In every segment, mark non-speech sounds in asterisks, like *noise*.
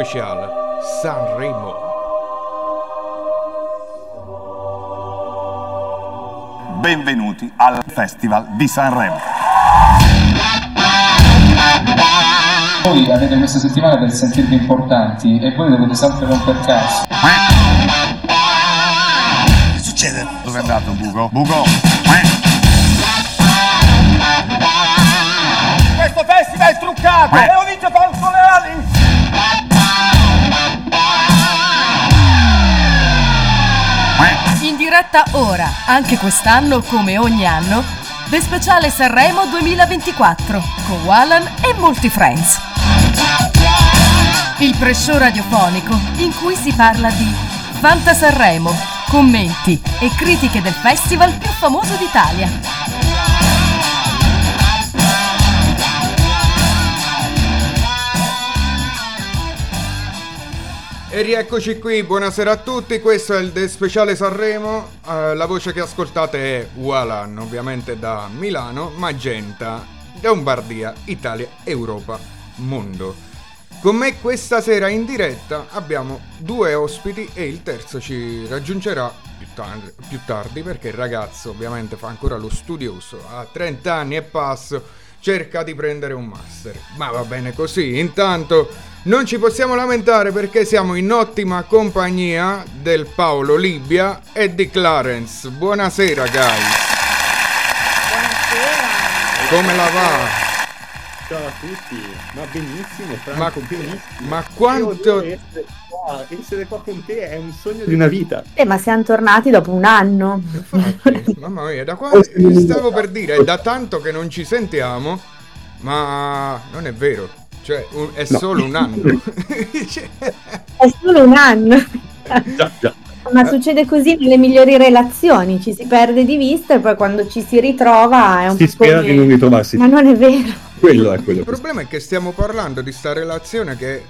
10 inizia The Special Sanremo. Benvenuti al Festival di Sanremo. Voi avete questa settimana per sentirvi importanti e voi dovete sempre romper cazzo. Che succede? Dove è andato Bugo? Bugo! Diretta ora, anche quest'anno come ogni anno, The Speciale Sanremo 2024 con Walan e molti friends. Il pre-show radiofonico in cui si parla di Fanta Sanremo, commenti e critiche del festival più famoso d'Italia. E rieccoci qui, buonasera a tutti, questo è il The Speciale Sanremo, eh, la voce che ascoltate è Walan, ovviamente da Milano, Magenta, Lombardia, Italia, Europa, Mondo. Con me questa sera in diretta abbiamo due ospiti e il terzo ci raggiungerà più tardi, più tardi perché il ragazzo ovviamente fa ancora lo studioso, ha 30 anni e passo, cerca di prendere un master. Ma va bene così, intanto non ci possiamo lamentare perché siamo in ottima compagnia del Paolo Libbia e di Clarence. Buonasera guys. Buonasera. Come la va? Ciao a tutti, ma benissimo, Ma, Franco, benissimo. ma quanto... essere qua, essere qua con te è un sogno di una vita. Eh, ma siamo tornati dopo un anno. Infatti, *laughs* mamma mia, da qua stavo per dire, è da tanto che non ci sentiamo, ma non è vero. Cioè, un- è solo un anno. *laughs* Cioè, È solo un anno. Già, già. Ma succede così nelle migliori relazioni, ci si perde di vista e poi quando ci si ritrova è un Si po' spera come- di non ritrovarsi. Ma non è vero. Quello è quello. Il problema è che stiamo parlando di sta relazione che è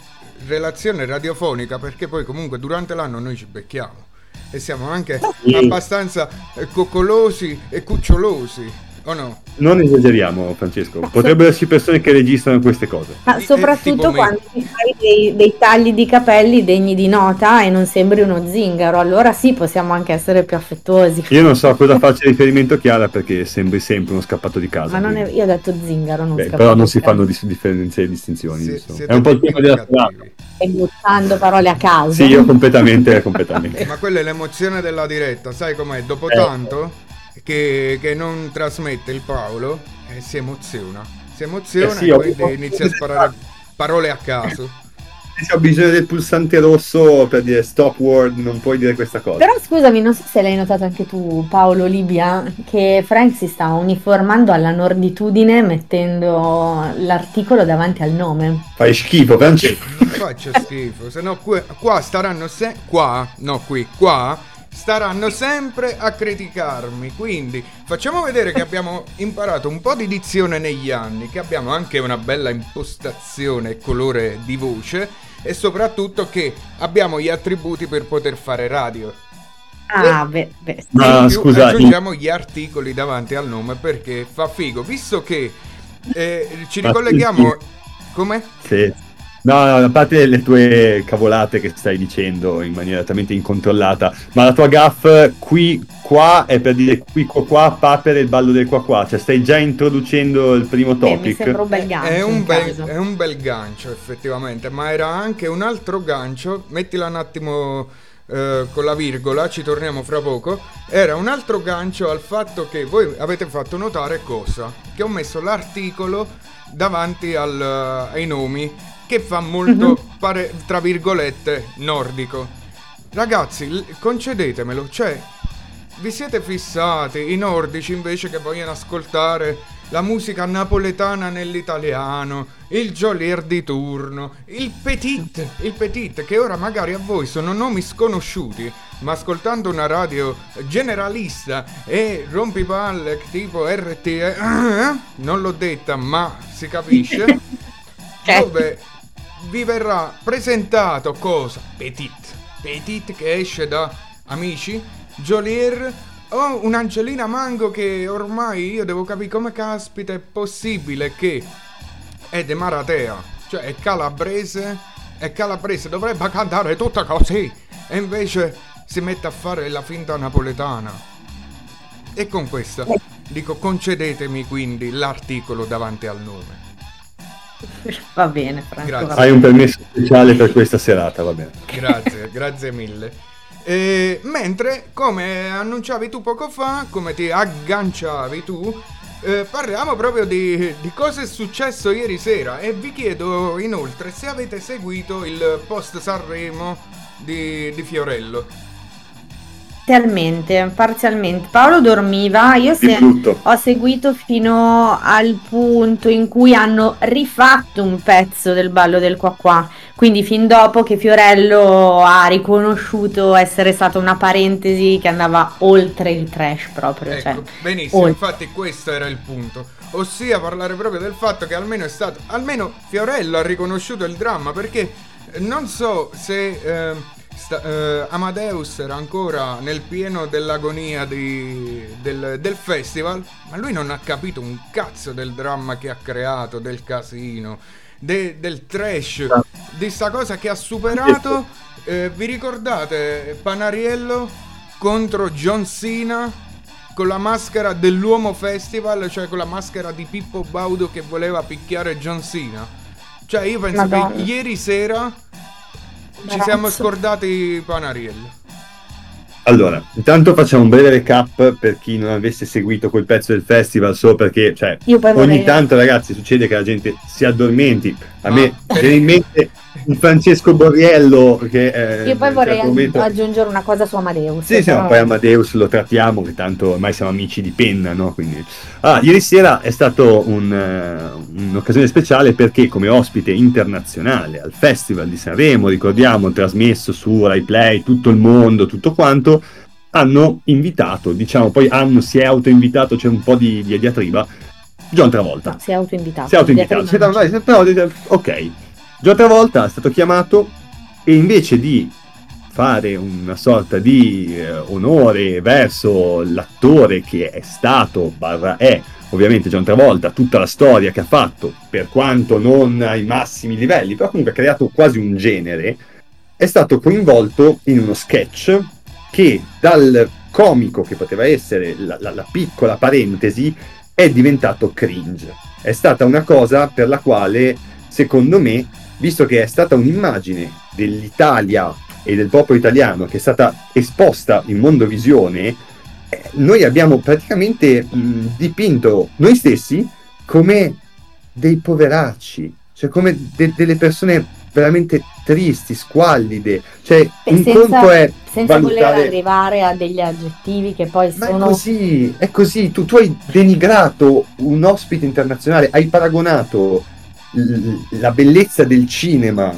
relazione radiofonica perché poi comunque durante l'anno noi ci becchiamo e siamo anche Sì. abbastanza eh, coccolosi e cucciolosi, o no? Non esageriamo, Francesco. Potrebbero esserci persone che registrano queste cose. Ma soprattutto quando ti fai dei, dei tagli di capelli degni di nota e non sembri uno zingaro, allora sì, possiamo anche essere più affettuosi. Io non so a cosa faccia riferimento Chiara perché sembri sempre uno scappato di casa. Ma non è, io ho detto zingaro, non Beh, scappato però non si fanno dis- differenze e distinzioni. Siete È un po' il tema della cattivi. Stai buttando parole a caso. Sì, io completamente, completamente. *laughs* Ma quella è l'emozione della diretta, sai com'è? Dopo Eh. tanto che, che non trasmette il Paolo e si emoziona. Si emoziona Eh sì, e quindi inizia a sparare parole a caso. Ho bisogno del pulsante rosso per dire stop word, non puoi dire questa cosa. Però scusami, non so se l'hai notato anche tu, Paolo Libia, che Frank si sta uniformando alla norditudine mettendo l'articolo davanti al nome. Fai schifo, Francesco. Non faccio schifo, se no qua, qua staranno se- qua, no qui, qua staranno sempre a criticarmi. Quindi facciamo vedere che abbiamo imparato un po' di dizione negli anni, che abbiamo anche una bella impostazione e colore di voce e soprattutto che abbiamo gli attributi per poter fare radio. Ah, beh, beh. Più scusa, aggiungiamo gli articoli davanti al nome perché fa figo, visto che eh, ci ricolleghiamo come? Sì. No, no, a parte le tue cavolate che stai dicendo in maniera talmente incontrollata, ma la tua gaff qui, qua è per dire qui, qua, qua, papere il ballo del qua, qua, cioè stai già introducendo il primo Beh, mi topic. sembra un bel gancio. È un, bel, è un bel gancio effettivamente, ma era anche un altro gancio, mettila un attimo eh, con la virgola, ci torniamo fra poco, era un altro gancio al fatto che voi avete fatto notare cosa? Che ho messo l'articolo davanti al- ai nomi che fa molto, pare, tra virgolette, nordico. Ragazzi, concedetemelo, cioè, vi siete fissati i nordici invece che vogliono ascoltare la musica napoletana nell'italiano, il Jolier di turno, il Petit, il Petit che ora magari a voi sono nomi sconosciuti, ma ascoltando una radio generalista e rompipalle tipo RTE, *clears throat* non l'ho detta ma si capisce, *laughs* dove vi verrà presentato cosa? Petit, Petit che esce da Amici, Jolier o un'Angelina Mango che ormai io devo capire come caspita è possibile che è de Maratea. Cioè è calabrese, è calabrese, dovrebbe cantare tutta così. E invece si mette a fare la finta napoletana. E con questa dico concedetemi quindi l'articolo davanti al nome. *laughs* Va bene, Franco. Grazie. Hai un permesso speciale per questa serata, va bene. Grazie, *laughs* grazie mille. Eh, mentre, come annunciavi tu poco fa, come ti agganciavi tu, eh, parliamo proprio di, di cosa è successo ieri sera e vi chiedo inoltre se avete seguito il post Sanremo di, di Fiorello. Parzialmente, parzialmente. Paolo dormiva, io se- ho seguito fino al punto in cui hanno rifatto un pezzo del ballo del qua qua, quindi fin dopo che Fiorello ha riconosciuto essere stata una parentesi che andava oltre il trash proprio, Ecco, cioè, benissimo, oltre. infatti questo era il punto. Ossia parlare proprio del fatto che almeno è stato. Almeno Fiorello ha riconosciuto il dramma perché non so se eh, sta- eh, Amadeus era ancora nel pieno dell'agonia di- del, del festival, ma lui non ha capito un cazzo del dramma che ha creato, del casino, de- del trash, di sta cosa che ha superato. Eh, vi ricordate Panariello contro John Cena? con la maschera dell'uomo festival, cioè con la maschera di Pippo Baudo che voleva picchiare John Cena. Cioè io penso Madonna. che ieri sera ci siamo scordati Panariello. Allora, intanto facciamo un breve recap per chi non avesse seguito quel pezzo del festival, solo perché, cioè, ogni vorrei- tanto, ragazzi, succede che la gente si addormenti. A Ah. me *laughs* viene in mente un Francesco Borriello che... Io poi vorrei certo momento- aggiungere una cosa su Amadeus. Sì, sì, però- poi Amadeus lo trattiamo, che tanto ormai siamo amici di penna, no? Quindi... Ah, ieri sera è stato un, eh, un'occasione speciale perché come ospite internazionale al Festival di Sanremo, ricordiamo, trasmesso su Rai Play, tutto il mondo, tutto quanto, hanno invitato, diciamo, poi hanno, si è autoinvitato, c'è un po' di, di diatriba, John Travolta. Si è autoinvitato. Si è autoinvitato. Si è Diatriba non dato- però, ok. John Travolta è stato chiamato e invece di fare una sorta di eh, onore verso l'attore che è stato, barra è, ovviamente John Travolta, tutta la storia che ha fatto, per quanto non ai massimi livelli, però comunque ha creato quasi un genere, è stato coinvolto in uno sketch che dal comico che poteva essere la- la- la piccola parentesi è diventato cringe. È stata una cosa per la quale, secondo me, visto che è stata un'immagine dell'Italia e del popolo italiano che è stata esposta in mondovisione, eh, noi abbiamo praticamente mh, dipinto noi stessi come dei poveracci, cioè come de- delle persone veramente tristi, squallide. Cioè, E un senza- conto è Senza voler valutare... arrivare a degli aggettivi che poi Ma è sono così, è così. Tu, tu hai denigrato un ospite internazionale, hai paragonato la bellezza del cinema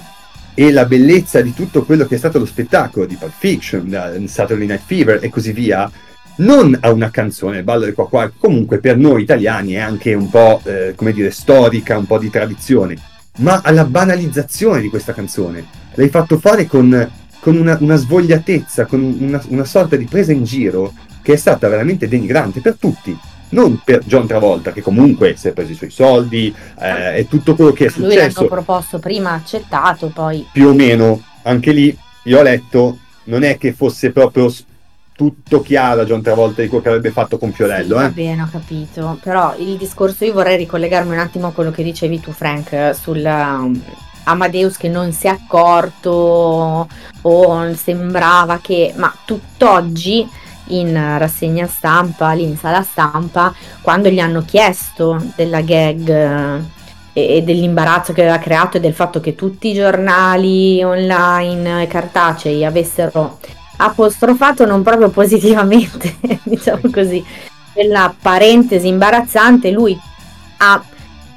e la bellezza di tutto quello che è stato lo spettacolo di Pulp Fiction, da Saturday Night Fever e così via, non a una canzone, il ballo del qua qua, comunque per noi italiani è anche un po', eh, come dire, storica, un po' di tradizione, ma alla banalizzazione di questa canzone. L'hai fatto fare con, con una, una svogliatezza, con una, una sorta di presa in giro che è stata veramente denigrante per tutti. Non per John Travolta, che comunque si è preso i suoi soldi eh, e tutto quello che è lui l'hanno successo, proposto prima, accettato, poi più o meno, anche lì, io ho letto, non è che fosse proprio tutto chiaro a John Travolta di quello che avrebbe fatto con Fiorello, Sì, va eh. bene, ho capito. Però il discorso, io vorrei ricollegarmi un attimo a quello che dicevi tu, Frank, sul um, Amadeus che non si è accorto o sembrava che, ma tutt'oggi in rassegna stampa, lì in sala stampa, quando gli hanno chiesto della gag eh, e e dell'imbarazzo che aveva creato e del fatto che tutti i giornali online e cartacei avessero apostrofato non proprio positivamente, *laughs* diciamo così, quella parentesi imbarazzante, lui ha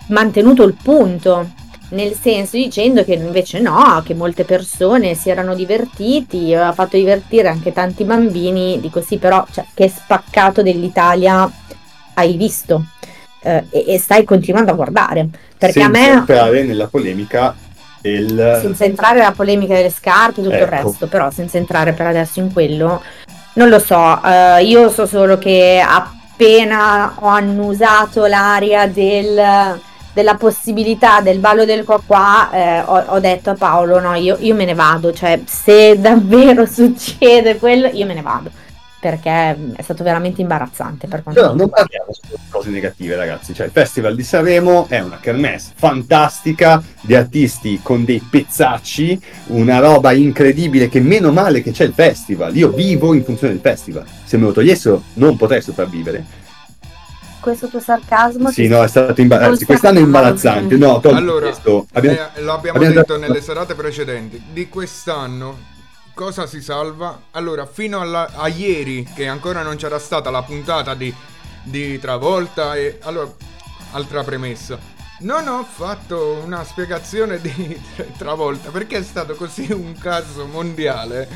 mantenuto il punto, nel senso dicendo che invece no, che molte persone si erano divertiti, aveva fatto divertire anche tanti bambini, dico sì, però cioè, che spaccato dell'Italia hai visto eh, e, e stai continuando a guardare, perché senza a me entrare nella polemica del... senza entrare nella polemica delle scarpe e tutto il Ecco. resto, però senza entrare per adesso in quello, non lo so, eh, io so solo che appena ho annusato l'aria del della possibilità del ballo del qua qua, eh, ho, ho detto a Paolo, no, io, io me ne vado, cioè se *laughs* davvero succede quello, io me ne vado perché è stato veramente imbarazzante per quanto Però non parliamo solo di cose negative, ragazzi. Cioè, il Festival di Sanremo è una kermesse fantastica di artisti con dei pezzacci, una roba incredibile che meno male che c'è il festival. Io vivo in funzione del festival. Se me lo togliessero non potrei sopravvivere. Questo tuo sarcasmo Sì, no, è stato imbarazzante. Quest'anno è imbarazzante. No, Allora, questo. Abbiamo- eh, lo abbiamo detto nelle serate precedenti. Di quest'anno cosa si salva? Allora, fino alla- a ieri, che ancora non c'era stata la puntata di, di Travolta, e allora, altra premessa. Non ho fatto una spiegazione di *laughs* Travolta perché è stato così un caso mondiale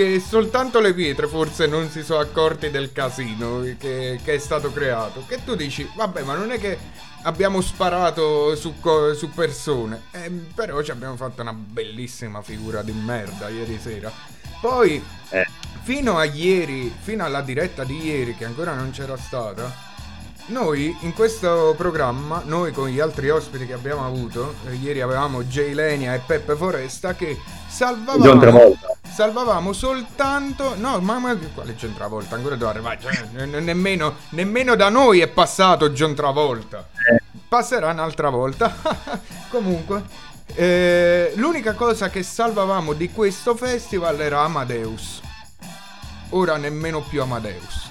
che soltanto le pietre forse non si sono accorti del casino che, che è stato creato. Che tu dici, vabbè, ma non è che abbiamo sparato su, su persone, Eh, però ci abbiamo fatto una bellissima figura di merda ieri sera. Poi, Eh. fino a ieri, fino alla diretta di ieri, che ancora non c'era stata, noi in questo programma, noi con gli altri ospiti che abbiamo avuto, eh, ieri avevamo Jay Lenia e Peppe Foresta, che salvavamo, Travolta. salvavamo soltanto... No, ma, ma quale John Travolta? Ancora devo arrivare, cioè, ne- ne- nemmeno, nemmeno da noi è passato John Travolta. Passerà un'altra volta. *laughs* Comunque, eh, l'unica cosa che salvavamo di questo festival era Amadeus. Ora nemmeno più Amadeus.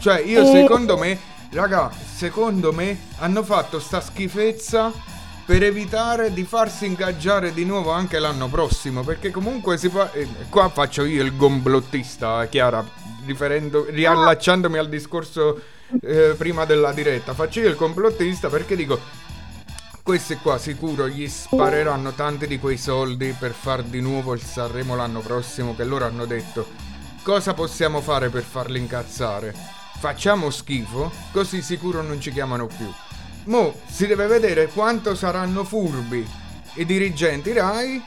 Cioè, io Eh. secondo me, raga, secondo me hanno fatto sta schifezza per evitare di farsi ingaggiare di nuovo anche l'anno prossimo. Perché comunque si fa. eh, qua faccio io il gomblottista, Chiara, riferendo, riallacciandomi al discorso eh, prima della diretta. Faccio io il complottista perché dico. Questi qua sicuro gli spareranno tanti di quei soldi per far di nuovo il Sanremo l'anno prossimo che loro hanno detto cosa possiamo fare per farli incazzare? Facciamo schifo, così sicuro non ci chiamano più. Mo si deve vedere quanto saranno furbi i dirigenti Rai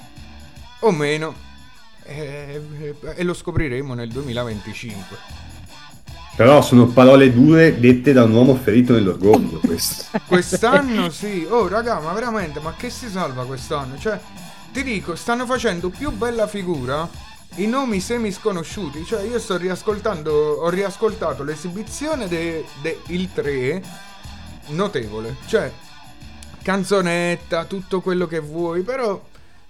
o meno e, e lo scopriremo nel 2025. Però sono parole dure dette da un uomo ferito nell'orgoglio. *laughs* Questo. Quest'anno sì, oh raga, ma veramente, ma che si salva quest'anno? Cioè, ti dico, stanno facendo più bella figura i nomi semi sconosciuti. Cioè, io sto riascoltando, ho riascoltato l'esibizione del de, il 3, notevole. Cioè, canzonetta, tutto quello che vuoi, però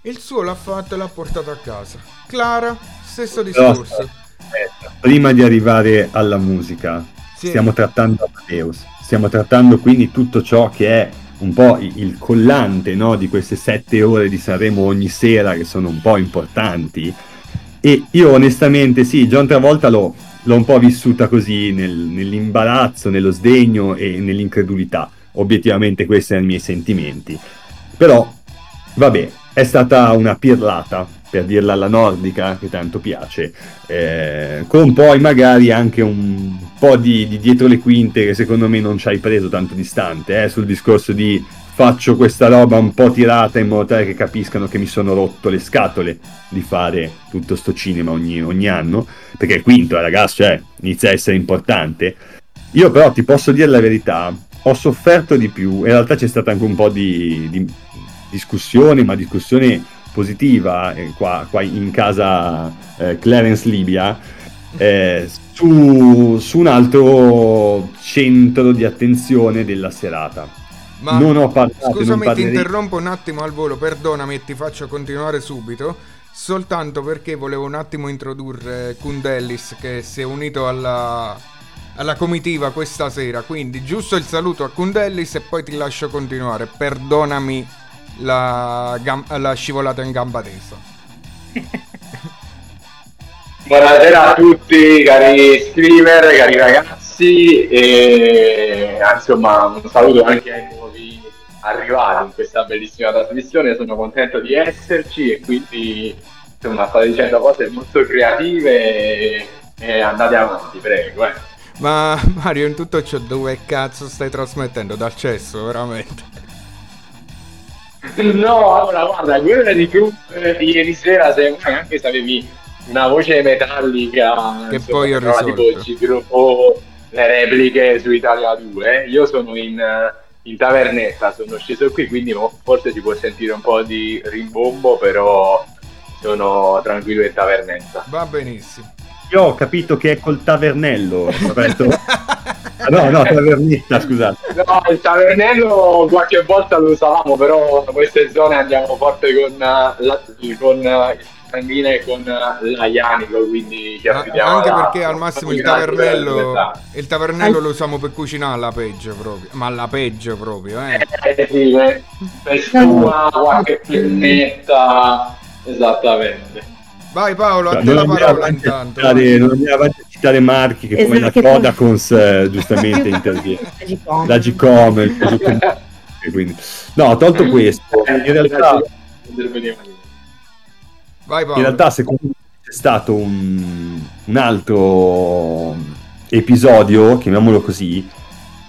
il suo l'ha fatto e l'ha portato a casa. Clara, stesso discorso. aspetta, prima di arrivare alla musica, Sì. stiamo trattando Amadeus. Stiamo trattando quindi tutto ciò che è un po' il collante no, di queste sette ore di Sanremo ogni sera che sono un po' importanti. E io onestamente sì, John Travolta l'ho, l'ho un po' vissuta così nel- nell'imbarazzo, nello sdegno e nell'incredulità. Obiettivamente questi erano i miei sentimenti. Però, vabbè, è stata una pirlata, per dirla alla nordica, che tanto piace, eh, con poi magari anche un po' di, di dietro le quinte che secondo me non ci hai preso tanto distante, eh, sul discorso di faccio questa roba un po' tirata in modo tale che capiscano che mi sono rotto le scatole di fare tutto sto cinema ogni, ogni anno, perché il quinto, eh, ragazzi, cioè, inizia a essere importante. Io però ti posso dire la verità, ho sofferto di più, in realtà c'è stata anche un po' di, di discussione, ma discussione positiva eh, qua, qua in casa eh, Clarence Libia, eh, su, su un altro centro di attenzione della serata. Ma non ho parlato, non scusami, ti parlerei- interrompo un attimo al volo, perdonami e ti faccio continuare subito. Soltanto perché volevo un attimo introdurre Kundellis che si è unito alla, alla comitiva questa sera. Quindi giusto il saluto a Kundellis e poi ti lascio continuare. Perdonami la, gam- la scivolata in gamba tesa. *laughs* Buonasera a tutti cari streamer, cari ragazzi e insomma un saluto anche ai nuovi arrivati in questa bellissima trasmissione, sono contento di esserci e quindi insomma state dicendo cose molto creative e, andate avanti, prego. eh. Ma Mario, in tutto ciò dove cazzo stai trasmettendo? Dal cesso, veramente. No, allora guarda, quello di tu eh, ieri sera, se, anche se avevi una voce metallica, Che poi ho tipo risolto. gruppo le repliche su Italia 2, io sono in, eh, in tavernetta sono sceso qui, quindi forse si può sentire un po' di rimbombo, però sono tranquillo in tavernetta. Va benissimo. Io ho capito che è col tavernello. Roberto. *laughs* Ah, no, no, tavernetta, scusate. No, il tavernello qualche volta lo usavamo, però in queste zone andiamo forte con, uh, la, con il sanguine e con uh, l'aianico, quindi ci affidiamo Anche perché al massimo il tavernello, libertà. il tavernello lo usiamo per cucinare alla peggio proprio, ma alla peggio proprio, eh. Eh sì, per- per sua, qualche pennetta, esattamente. Vai Paolo, a te non la andiamo parola intanto. citare, non andiamo avanti a citare marchi che come la Esatto, Kodakons eh, giustamente *laughs* interviene. Gcom. La Gcom, Kazuki- e quindi no, tolto questo, in realtà. Vai in realtà secondo me c'è stato un, un altro episodio, chiamiamolo così,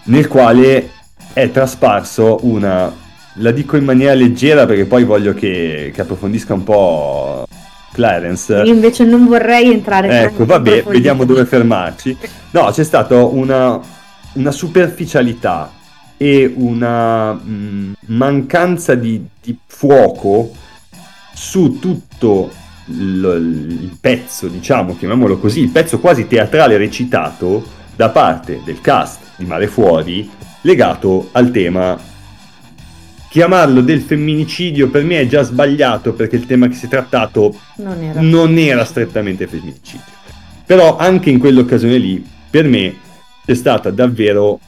nel quale è trasparso una, la dico in maniera leggera perché poi voglio che, che approfondisca un po' Clarence. Io invece non vorrei entrare Ecco, troppo vabbè, vediamo dove fermarci. No, c'è stata una, una superficialità e una mh, mancanza di, di fuoco su tutto il, il pezzo, diciamo, chiamiamolo così, il pezzo quasi teatrale recitato da parte del cast di Mare Fuori legato al tema chiamarlo del femminicidio per me è già sbagliato perché il tema che si è trattato Non era. non era strettamente femminicidio. Però anche in quell'occasione lì, per me, c'è stata davvero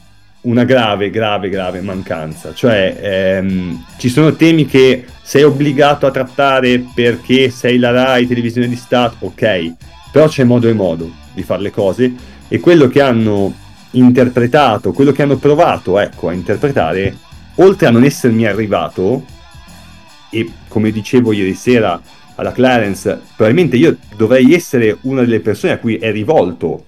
una grave, grave, grave mancanza. Cioè, ehm, ci sono temi che sei obbligato a trattare perché sei la RAI, televisione di Stato, ok, però c'è modo e modo di fare le cose e quello che hanno interpretato, quello che hanno provato, ecco, a interpretare, oltre a non essermi arrivato, e come dicevo ieri sera alla Clarence, probabilmente io dovrei essere una delle persone a cui è rivolto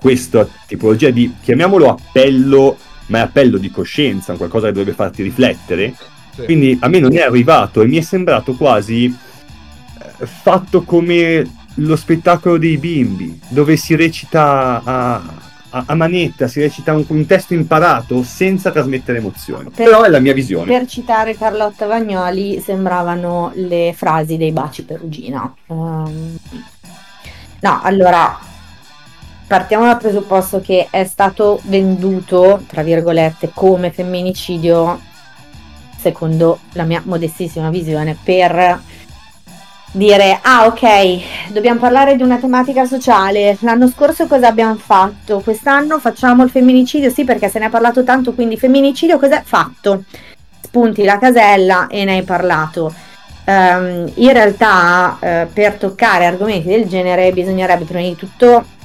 questa tipologia di, chiamiamolo appello, ma è appello di coscienza, un qualcosa che dovrebbe farti riflettere. Sì. Quindi a me non è arrivato e mi è sembrato quasi eh, fatto come lo spettacolo dei bimbi, dove si recita a, a- a manetta, si recita un, un testo imparato senza trasmettere emozioni. Per- Però è la mia visione. Per citare Carlotta Vagnoli, sembravano le frasi dei baci perugina. Ehm, no, allora, partiamo dal presupposto che è stato venduto, tra virgolette, come femminicidio, secondo la mia modestissima visione, per dire, ah ok, dobbiamo parlare di una tematica sociale, l'anno scorso cosa abbiamo fatto? Quest'anno facciamo il femminicidio, sì perché se ne è parlato tanto, quindi femminicidio cos'è? Fatto spunti la casella e ne hai parlato. Ehm, in realtà, eh, per toccare argomenti del genere, bisognerebbe prima di tutto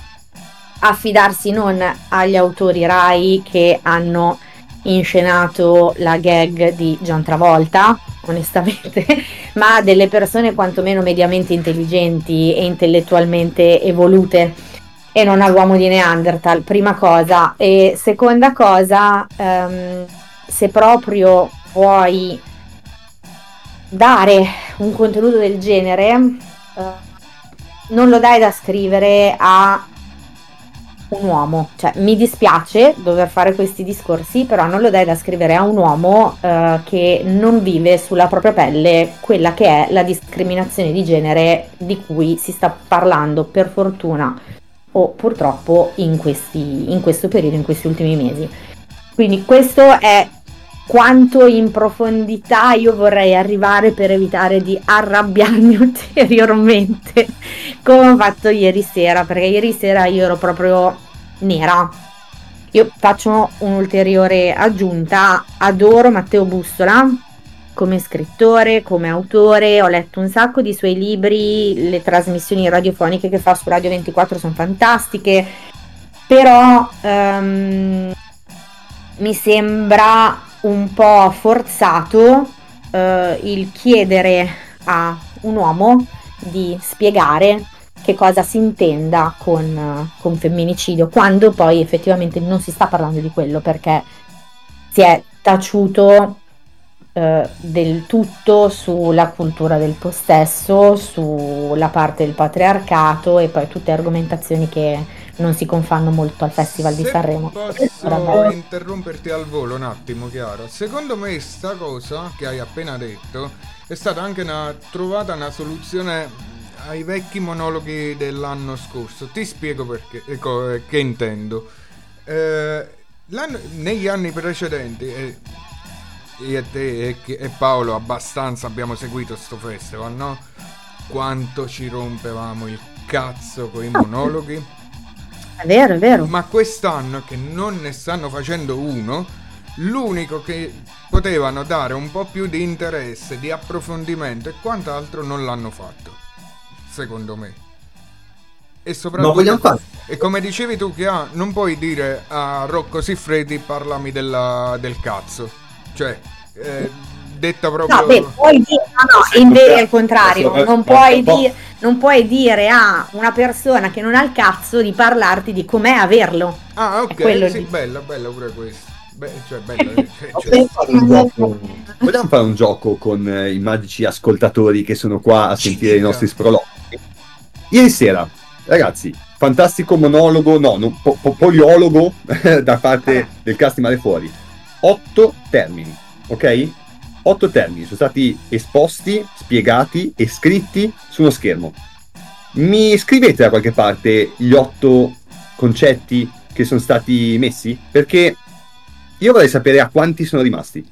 affidarsi non agli autori Rai che hanno inscenato la gag di Gian Travolta, onestamente, *laughs* ma delle persone quantomeno mediamente intelligenti e intellettualmente evolute e non all'uomo di Neanderthal, prima cosa. E seconda cosa, ehm, se proprio vuoi dare un contenuto del genere, eh, non lo dai da scrivere a un uomo. Cioè, mi dispiace dover fare questi discorsi, però non lo dai da scrivere a un uomo eh, che non vive sulla propria pelle quella che è la discriminazione di genere di cui si sta parlando per fortuna o purtroppo in, questi, in questo periodo, in questi ultimi mesi. Quindi questo è quanto in profondità io vorrei arrivare per evitare di arrabbiarmi *laughs* ulteriormente come ho fatto ieri sera, perché ieri sera io ero proprio nera. Io faccio un'ulteriore aggiunta, adoro Matteo Bussola come scrittore, come autore, ho letto un sacco di suoi libri, le trasmissioni radiofoniche che fa su Radio 24 sono fantastiche, però ehm, mi sembra un po' forzato eh, il chiedere a un uomo di spiegare che cosa si intenda con, eh, con femminicidio, quando poi effettivamente non si sta parlando di quello perché si è taciuto eh, del tutto sulla cultura del possesso, sulla parte del patriarcato e poi tutte argomentazioni che non si confanno molto al Festival di Se Sanremo. Posso Vabbè. interromperti al volo un attimo, Chiara? Secondo me sta cosa che hai appena detto è stata anche una trovata una soluzione ai vecchi monologhi dell'anno scorso. Ti spiego perché, ecco, che intendo. Eh, negli anni precedenti, eh, io e te e, e Paolo abbastanza abbiamo seguito sto festival, no? Quanto ci rompevamo il cazzo con i monologhi. È vero, è vero. Ma quest'anno che non ne stanno facendo uno, l'unico che potevano dare un po' più di interesse, di approfondimento e quant'altro non l'hanno fatto. Secondo me. E soprattutto... vogliamo fare- E come dicevi tu che ah, non puoi dire a Rocco Siffredi parlami della- del cazzo. Cioè, eh, detta proprio... No, beh, puoi dire, no, no, in vero al contrario, non puoi, posso- di- non puoi dire a una persona che non ha il cazzo di parlarti di com'è averlo. Ah, ok, quello sì, lì. bella, bella pure questo. Beh, cioè, bella. eh, cioè, Vogliamo fare un gioco- Vogliamo fare un gioco con eh, i magici ascoltatori che sono qua a sentire i nostri sproloqui. Ieri sera, ragazzi, fantastico monologo, no, no, po- po- poliologo *laughs* da parte del cast di Mare Fuori. Otto termini, ok? Otto termini sono stati esposti, spiegati e scritti su uno schermo. Mi scrivete da qualche parte gli otto concetti che sono stati messi? Perché io vorrei sapere a quanti sono rimasti.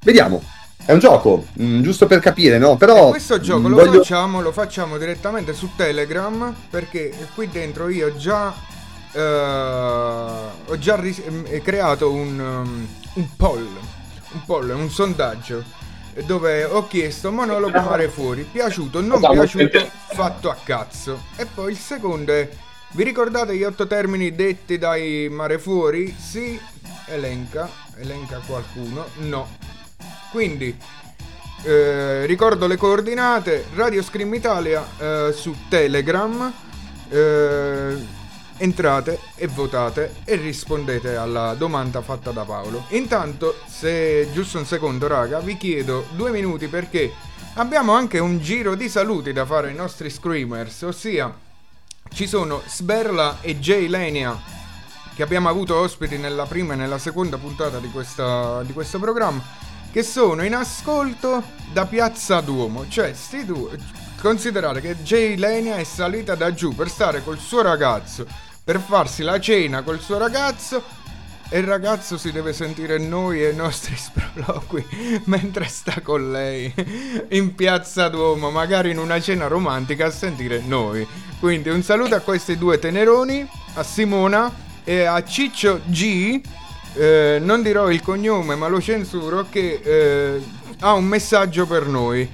Vediamo. È un gioco, mm, giusto per capire, no? Però E questo gioco mm, lo voglio- facciamo, lo facciamo direttamente su Telegram perché qui dentro io ho già, eh, ho già ris- eh, creato un, um, un poll, un poll, un sondaggio dove ho chiesto monologo mare fuori, piaciuto, non Esatto, piaciuto, fatto a cazzo. E poi il secondo è, vi ricordate gli otto termini detti dai mare fuori? Sì, elenca, elenca qualcuno, no. Quindi eh, ricordo le coordinate Radio Scream Italia eh, su Telegram. eh, entrate e votate e rispondete alla domanda fatta da Paolo. Intanto, se giusto un secondo, raga, vi chiedo due minuti perché abbiamo anche un giro di saluti da fare ai nostri screamers, ossia ci sono Sberla e Jay Lenia che abbiamo avuto ospiti nella prima e nella seconda puntata di, questa- di questo programma che sono in ascolto da Piazza Duomo cioè sti due considerate che Jay Lenia è salita da giù per stare col suo ragazzo per farsi la cena col suo ragazzo e il ragazzo si deve sentire noi e i nostri *laughs* sproloqui mentre sta con lei in piazza Duomo, magari in una cena romantica a sentire noi. Quindi un saluto a questi due teneroni, a Simona e a Ciccio G. eh, non dirò il cognome ma lo censuro che eh, ha un messaggio per noi.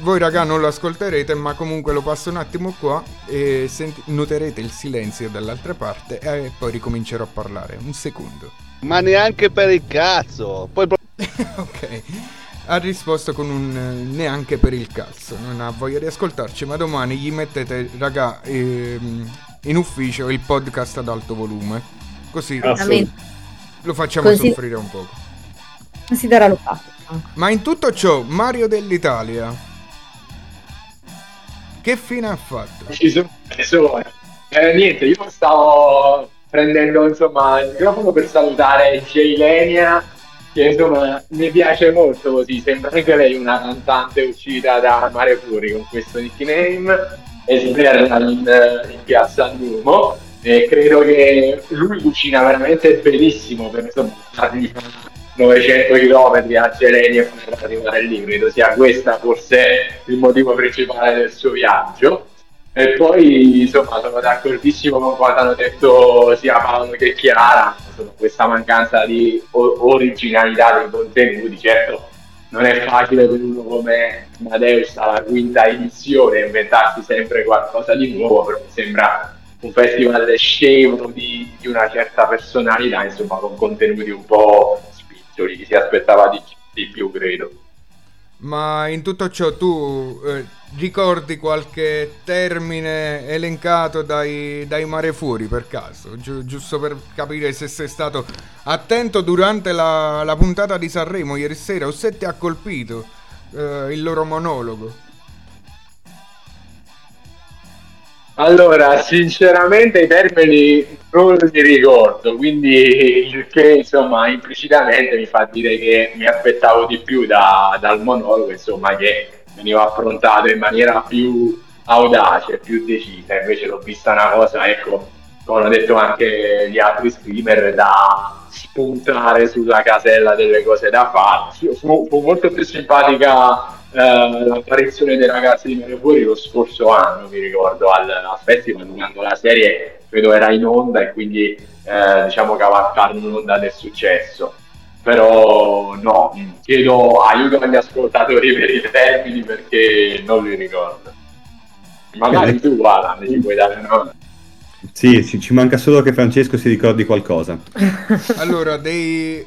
Voi raga non lo ascolterete ma comunque lo passo un attimo qua e senti- noterete il silenzio dall'altra parte e poi ricomincerò a parlare. Un secondo. Ma neanche per il cazzo. Poi *laughs* ok. Ha risposto con un eh, neanche per il cazzo. Non ha voglia di ascoltarci, ma domani gli mettete, raga, ehm, in ufficio il podcast ad alto volume. Così lo facciamo Così- soffrire un po'. Considera lo fatto. Ma in tutto ciò, Mario dell'Italia. Che fine ha fatto? Ci sono. Eh, niente, io stavo prendendo insomma il microfono per salutare Jay Lenia, che insomma mi piace molto così, sembra anche lei una cantante uscita da Mare Fuori con questo nickname, e sberla in, in piazza Duomo. E credo che lui cucina veramente benissimo per insomma 900 km a Gereni e farla arrivare lì, credo sia questo forse il motivo principale del suo viaggio. E poi insomma sono d'accordissimo con quanto hanno detto sia Paolo che Chiara, insomma, questa mancanza di originalità dei contenuti, certo non è facile per uno come Madeus alla quinta edizione inventarsi sempre qualcosa di nuovo, però mi sembra un festival scemo di, di una certa personalità, insomma con contenuti un po' spiccioli, si aspettava di, di più credo. Ma in tutto ciò tu eh, ricordi qualche termine elencato dai, dai mare fuori per caso? Giu- giusto per capire se sei stato attento durante la, la puntata di Sanremo ieri sera o se ti ha colpito eh, il loro monologo. Allora, sinceramente i termini non li ricordo, quindi il che insomma implicitamente mi fa dire che mi aspettavo di più da- dal monologo, insomma, che veniva affrontato in maniera più audace, più decisa, invece l'ho vista una cosa, ecco, come hanno detto anche gli altri streamer, da spuntare sulla casella delle cose da fare. Fu, fu molto più simpatica eh, l'apparizione dei ragazzi di Mare Fuori lo scorso anno, mi ricordo, al, al festival, quando la serie credo era in onda e quindi eh, diciamo cavalcarono l'onda del successo. Però no, chiedo aiuto agli ascoltatori per i termini perché non li ricordo. Magari tu, Alan, ci puoi dare una mano. Sì, sì, ci manca solo che Francesco si ricordi qualcosa. *laughs* Allora, dei...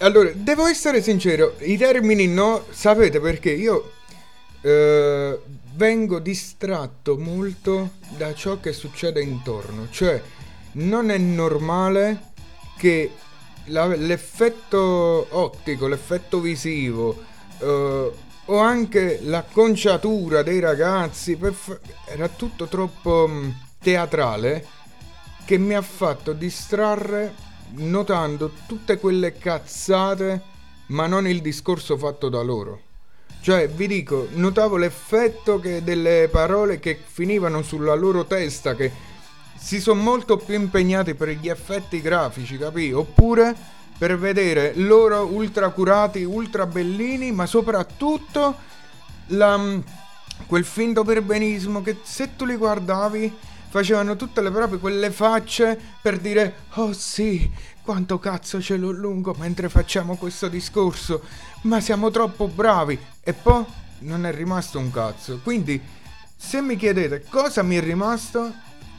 Allora, devo essere sincero, i termini no, sapete perché? Io eh, vengo distratto molto da ciò che succede intorno, cioè non è normale che la- l'effetto ottico, l'effetto visivo eh, o anche l'acconciatura dei ragazzi per fa- era tutto troppo mh, teatrale che mi ha fatto distrarre notando tutte quelle cazzate, ma non il discorso fatto da loro. Cioè, vi dico, notavo l'effetto delle parole che finivano sulla loro testa, che si sono molto più impegnati per gli effetti grafici, capì? Oppure per vedere loro ultra curati, ultra bellini, ma soprattutto la- quel finto perbenismo che se tu li guardavi facevano tutte le proprie quelle facce per dire oh sì, quanto cazzo ce l'ho lungo mentre facciamo questo discorso, ma siamo troppo bravi e poi non è rimasto un cazzo. Quindi se mi chiedete cosa mi è rimasto,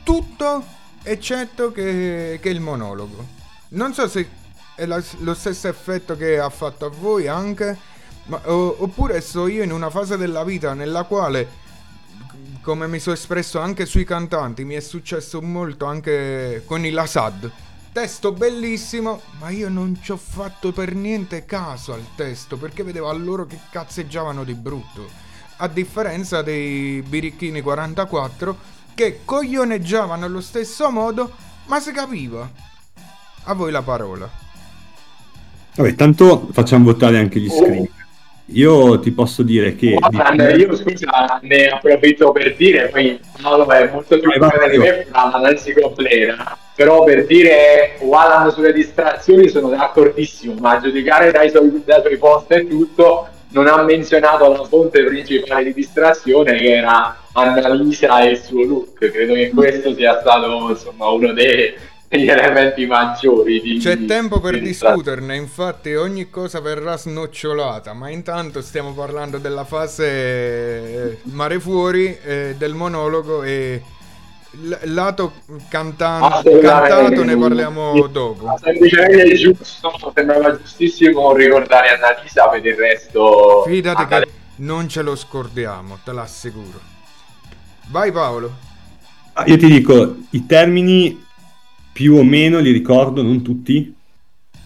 tutto eccetto che, che il monologo. Non so se è la- lo stesso effetto che ha fatto a voi anche, ma- o- oppure sto io in una fase della vita nella quale come mi sono espresso anche sui cantanti, mi è successo molto anche con il Assad. Testo bellissimo, ma io non ci ho fatto per niente caso al testo perché vedevo a loro che cazzeggiavano di brutto. A differenza dei birichini 44 che coglioneggiavano allo stesso modo, ma si capiva. A voi la parola. Vabbè, tanto facciamo votare anche gli screen. Io ti posso dire che... Guarda, io scusa, ne approfitto per dire, poi Paolo è molto più giovane di me, l'analisi completa, però per dire Walan sulle distrazioni sono d'accordissimo, ma a giudicare dai suoi, dai suoi post e tutto, non ha menzionato la fonte principale di distrazione che era Annalisa e il suo look, credo che questo sia stato insomma uno dei, degli elementi maggiori di, C'è tempo per discuterne, infatti ogni cosa verrà snocciolata, ma intanto stiamo parlando della fase eh, mare fuori, eh, del monologo e l- lato cantan- cantato ne parliamo dopo. Semplicemente è giusto, sembrava giustissimo ricordare Annalisa per il resto. Fidati andare- che non ce lo scordiamo, te l'assicuro. Vai Paolo. Ah, Io ti dico, i termini più o meno li ricordo, non tutti,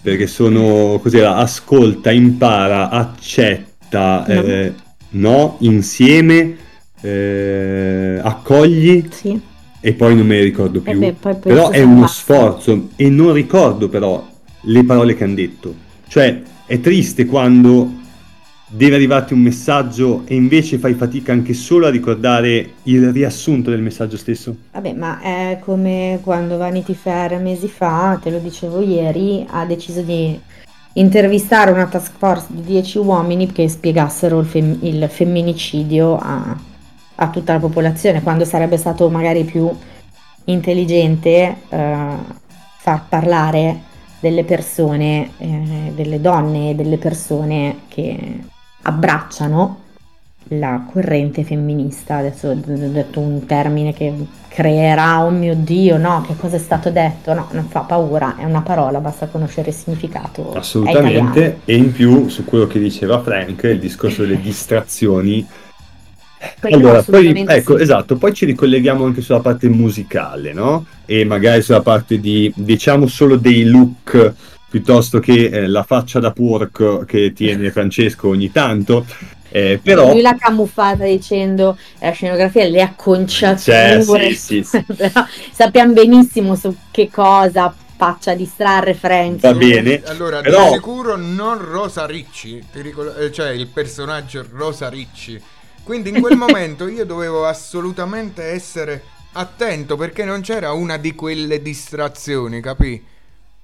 perché sono cos'era, ascolta, impara, accetta, No. eh, no, insieme, eh, accogli Sì. e poi non me ne ricordo più. Eh beh, poi però è uno basta. sforzo e non ricordo però le parole che hanno detto. Cioè, è triste quando deve arrivarti un messaggio e invece fai fatica anche solo a ricordare il riassunto del messaggio stesso. Vabbè, ma è come quando Vanity Fair mesi fa, te lo dicevo ieri, ha deciso di intervistare una task force di 10 uomini che spiegassero il, fem- il femminicidio a, a tutta la popolazione, quando sarebbe stato magari più intelligente eh, far parlare delle persone, eh, delle donne delle persone che abbracciano la corrente femminista. Adesso ho detto un termine che creerà, oh mio Dio, no, che cosa è stato detto? No, non fa paura, è una parola, basta conoscere il significato. Assolutamente, e in più su quello che diceva Frank, il discorso delle *laughs* distrazioni. Quello Allora, poi, ecco, sì. esatto, poi ci ricolleghiamo anche sulla parte musicale, no? E magari sulla parte di, diciamo, solo dei look piuttosto che eh, la faccia da porco che tiene Francesco ogni tanto. Eh, però... Lui l'ha camuffata dicendo la scenografia, le acconciature. Cioè, sì, sì, sì. *laughs* Però sappiamo benissimo su che cosa faccia distrarre Frank. Va bene. Allora, però... di sicuro non Rosa Ricci, ti ricor- eh, cioè il personaggio Rosa Ricci. Quindi in quel *laughs* momento io dovevo assolutamente essere attento perché non c'era una di quelle distrazioni, capì?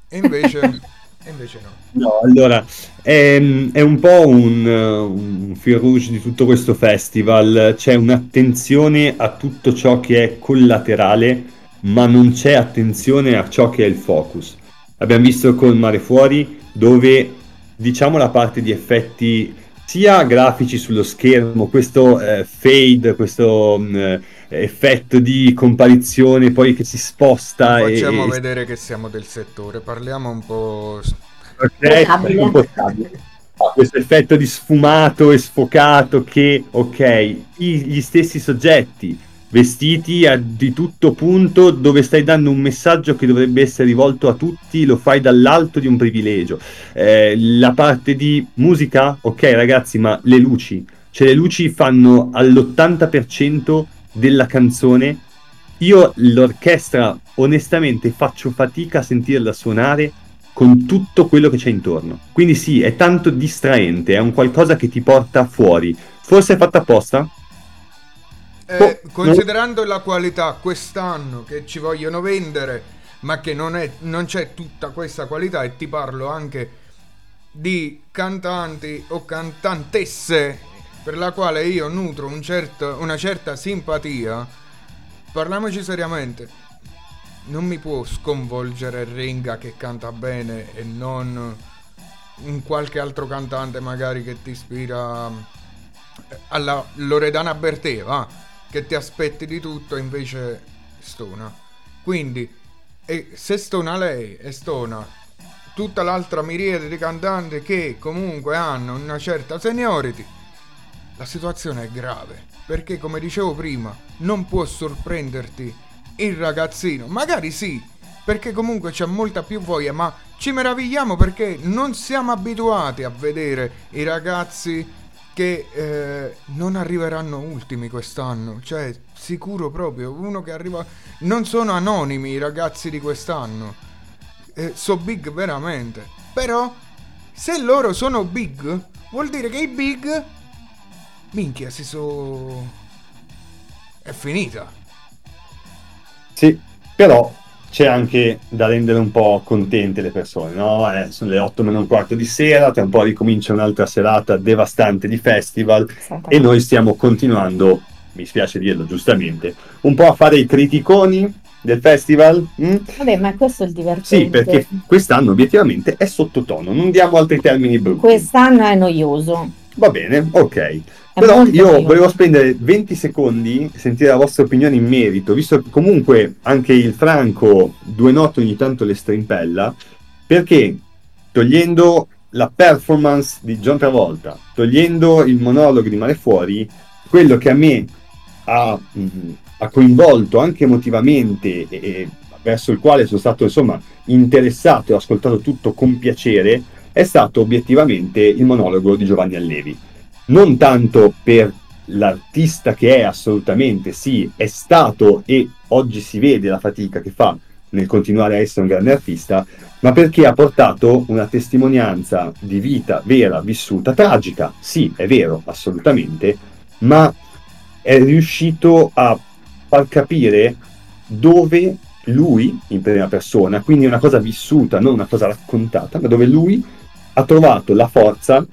E invece, *laughs* e invece no. No, allora, è, è un po' un, un fil rouge di tutto questo festival, c'è un'attenzione a tutto ciò che è collaterale, ma non c'è attenzione a ciò che è il focus. Abbiamo visto con Mare Fuori, dove diciamo la parte di effetti sia grafici sullo schermo, questo eh, fade, questo mm, effetto di comparizione poi che si sposta. Facciamo e... vedere che siamo del settore, parliamo un po'... Okay, un po' stabile. Questo effetto di sfumato e sfocato che, ok, gli stessi soggetti vestiti a di tutto punto dove stai dando un messaggio che dovrebbe essere rivolto a tutti, lo fai dall'alto di un privilegio. Eh, la parte di musica, ok ragazzi, ma le luci, cioè le luci fanno all'80% della canzone. Io l'orchestra onestamente faccio fatica a sentirla suonare con tutto quello che c'è intorno. Quindi sì, è tanto distraente, è un qualcosa che ti porta fuori. Forse è fatta apposta, eh, considerando la qualità quest'anno che ci vogliono vendere, ma che non, è, non c'è tutta questa qualità, e ti parlo anche di cantanti o cantantesse per la quale io nutro un certo, una certa simpatia, parliamoci seriamente. Non mi può sconvolgere Ringa che canta bene e non un qualche altro cantante magari che ti ispira alla Loredana Bertè, va che ti aspetti di tutto e invece stona. Quindi, e se stona lei e stona tutta l'altra miriade di cantanti che comunque hanno una certa seniority, la situazione è grave. Perché, come dicevo prima, non può sorprenderti il ragazzino. Magari sì, perché comunque c'è molta più voglia, ma ci meravigliamo perché non siamo abituati a vedere i ragazzi che eh, non arriveranno ultimi quest'anno, cioè sicuro proprio, uno che arriva... Non sono anonimi i ragazzi di quest'anno, eh, so big veramente, però se loro sono big, vuol dire che i big... Minchia, si so... è finita. Sì, però c'è anche da rendere un po' contente le persone, no? Eh, sono le 8 meno un quarto di sera, tra un po' ricomincia un'altra serata devastante di festival e noi stiamo continuando, mi spiace dirlo giustamente, un po' a fare i criticoni del festival. Mm? Vabbè, ma questo è il divertente. Sì, perché quest'anno obiettivamente è sottotono, non diamo altri termini brutti. Quest'anno è noioso. Va bene, ok. Però io bello. volevo spendere 20 secondi e sentire la vostra opinione in merito, visto che comunque anche il Franco due note ogni tanto le strimpella, perché togliendo la performance di John Travolta, togliendo il monologo di Mare Fuori, quello che a me ha, mh, ha coinvolto anche emotivamente e, e, verso il quale sono stato insomma interessato e ho ascoltato tutto con piacere, è stato obiettivamente il monologo di Giovanni Allevi non tanto per l'artista che è assolutamente, sì, è stato e oggi si vede la fatica che fa nel continuare a essere un grande artista, ma perché ha portato una testimonianza di vita vera, vissuta, tragica, sì, è vero, assolutamente, ma è riuscito a far capire dove lui, in prima persona, quindi una cosa vissuta, non una cosa raccontata, ma dove lui ha trovato la forza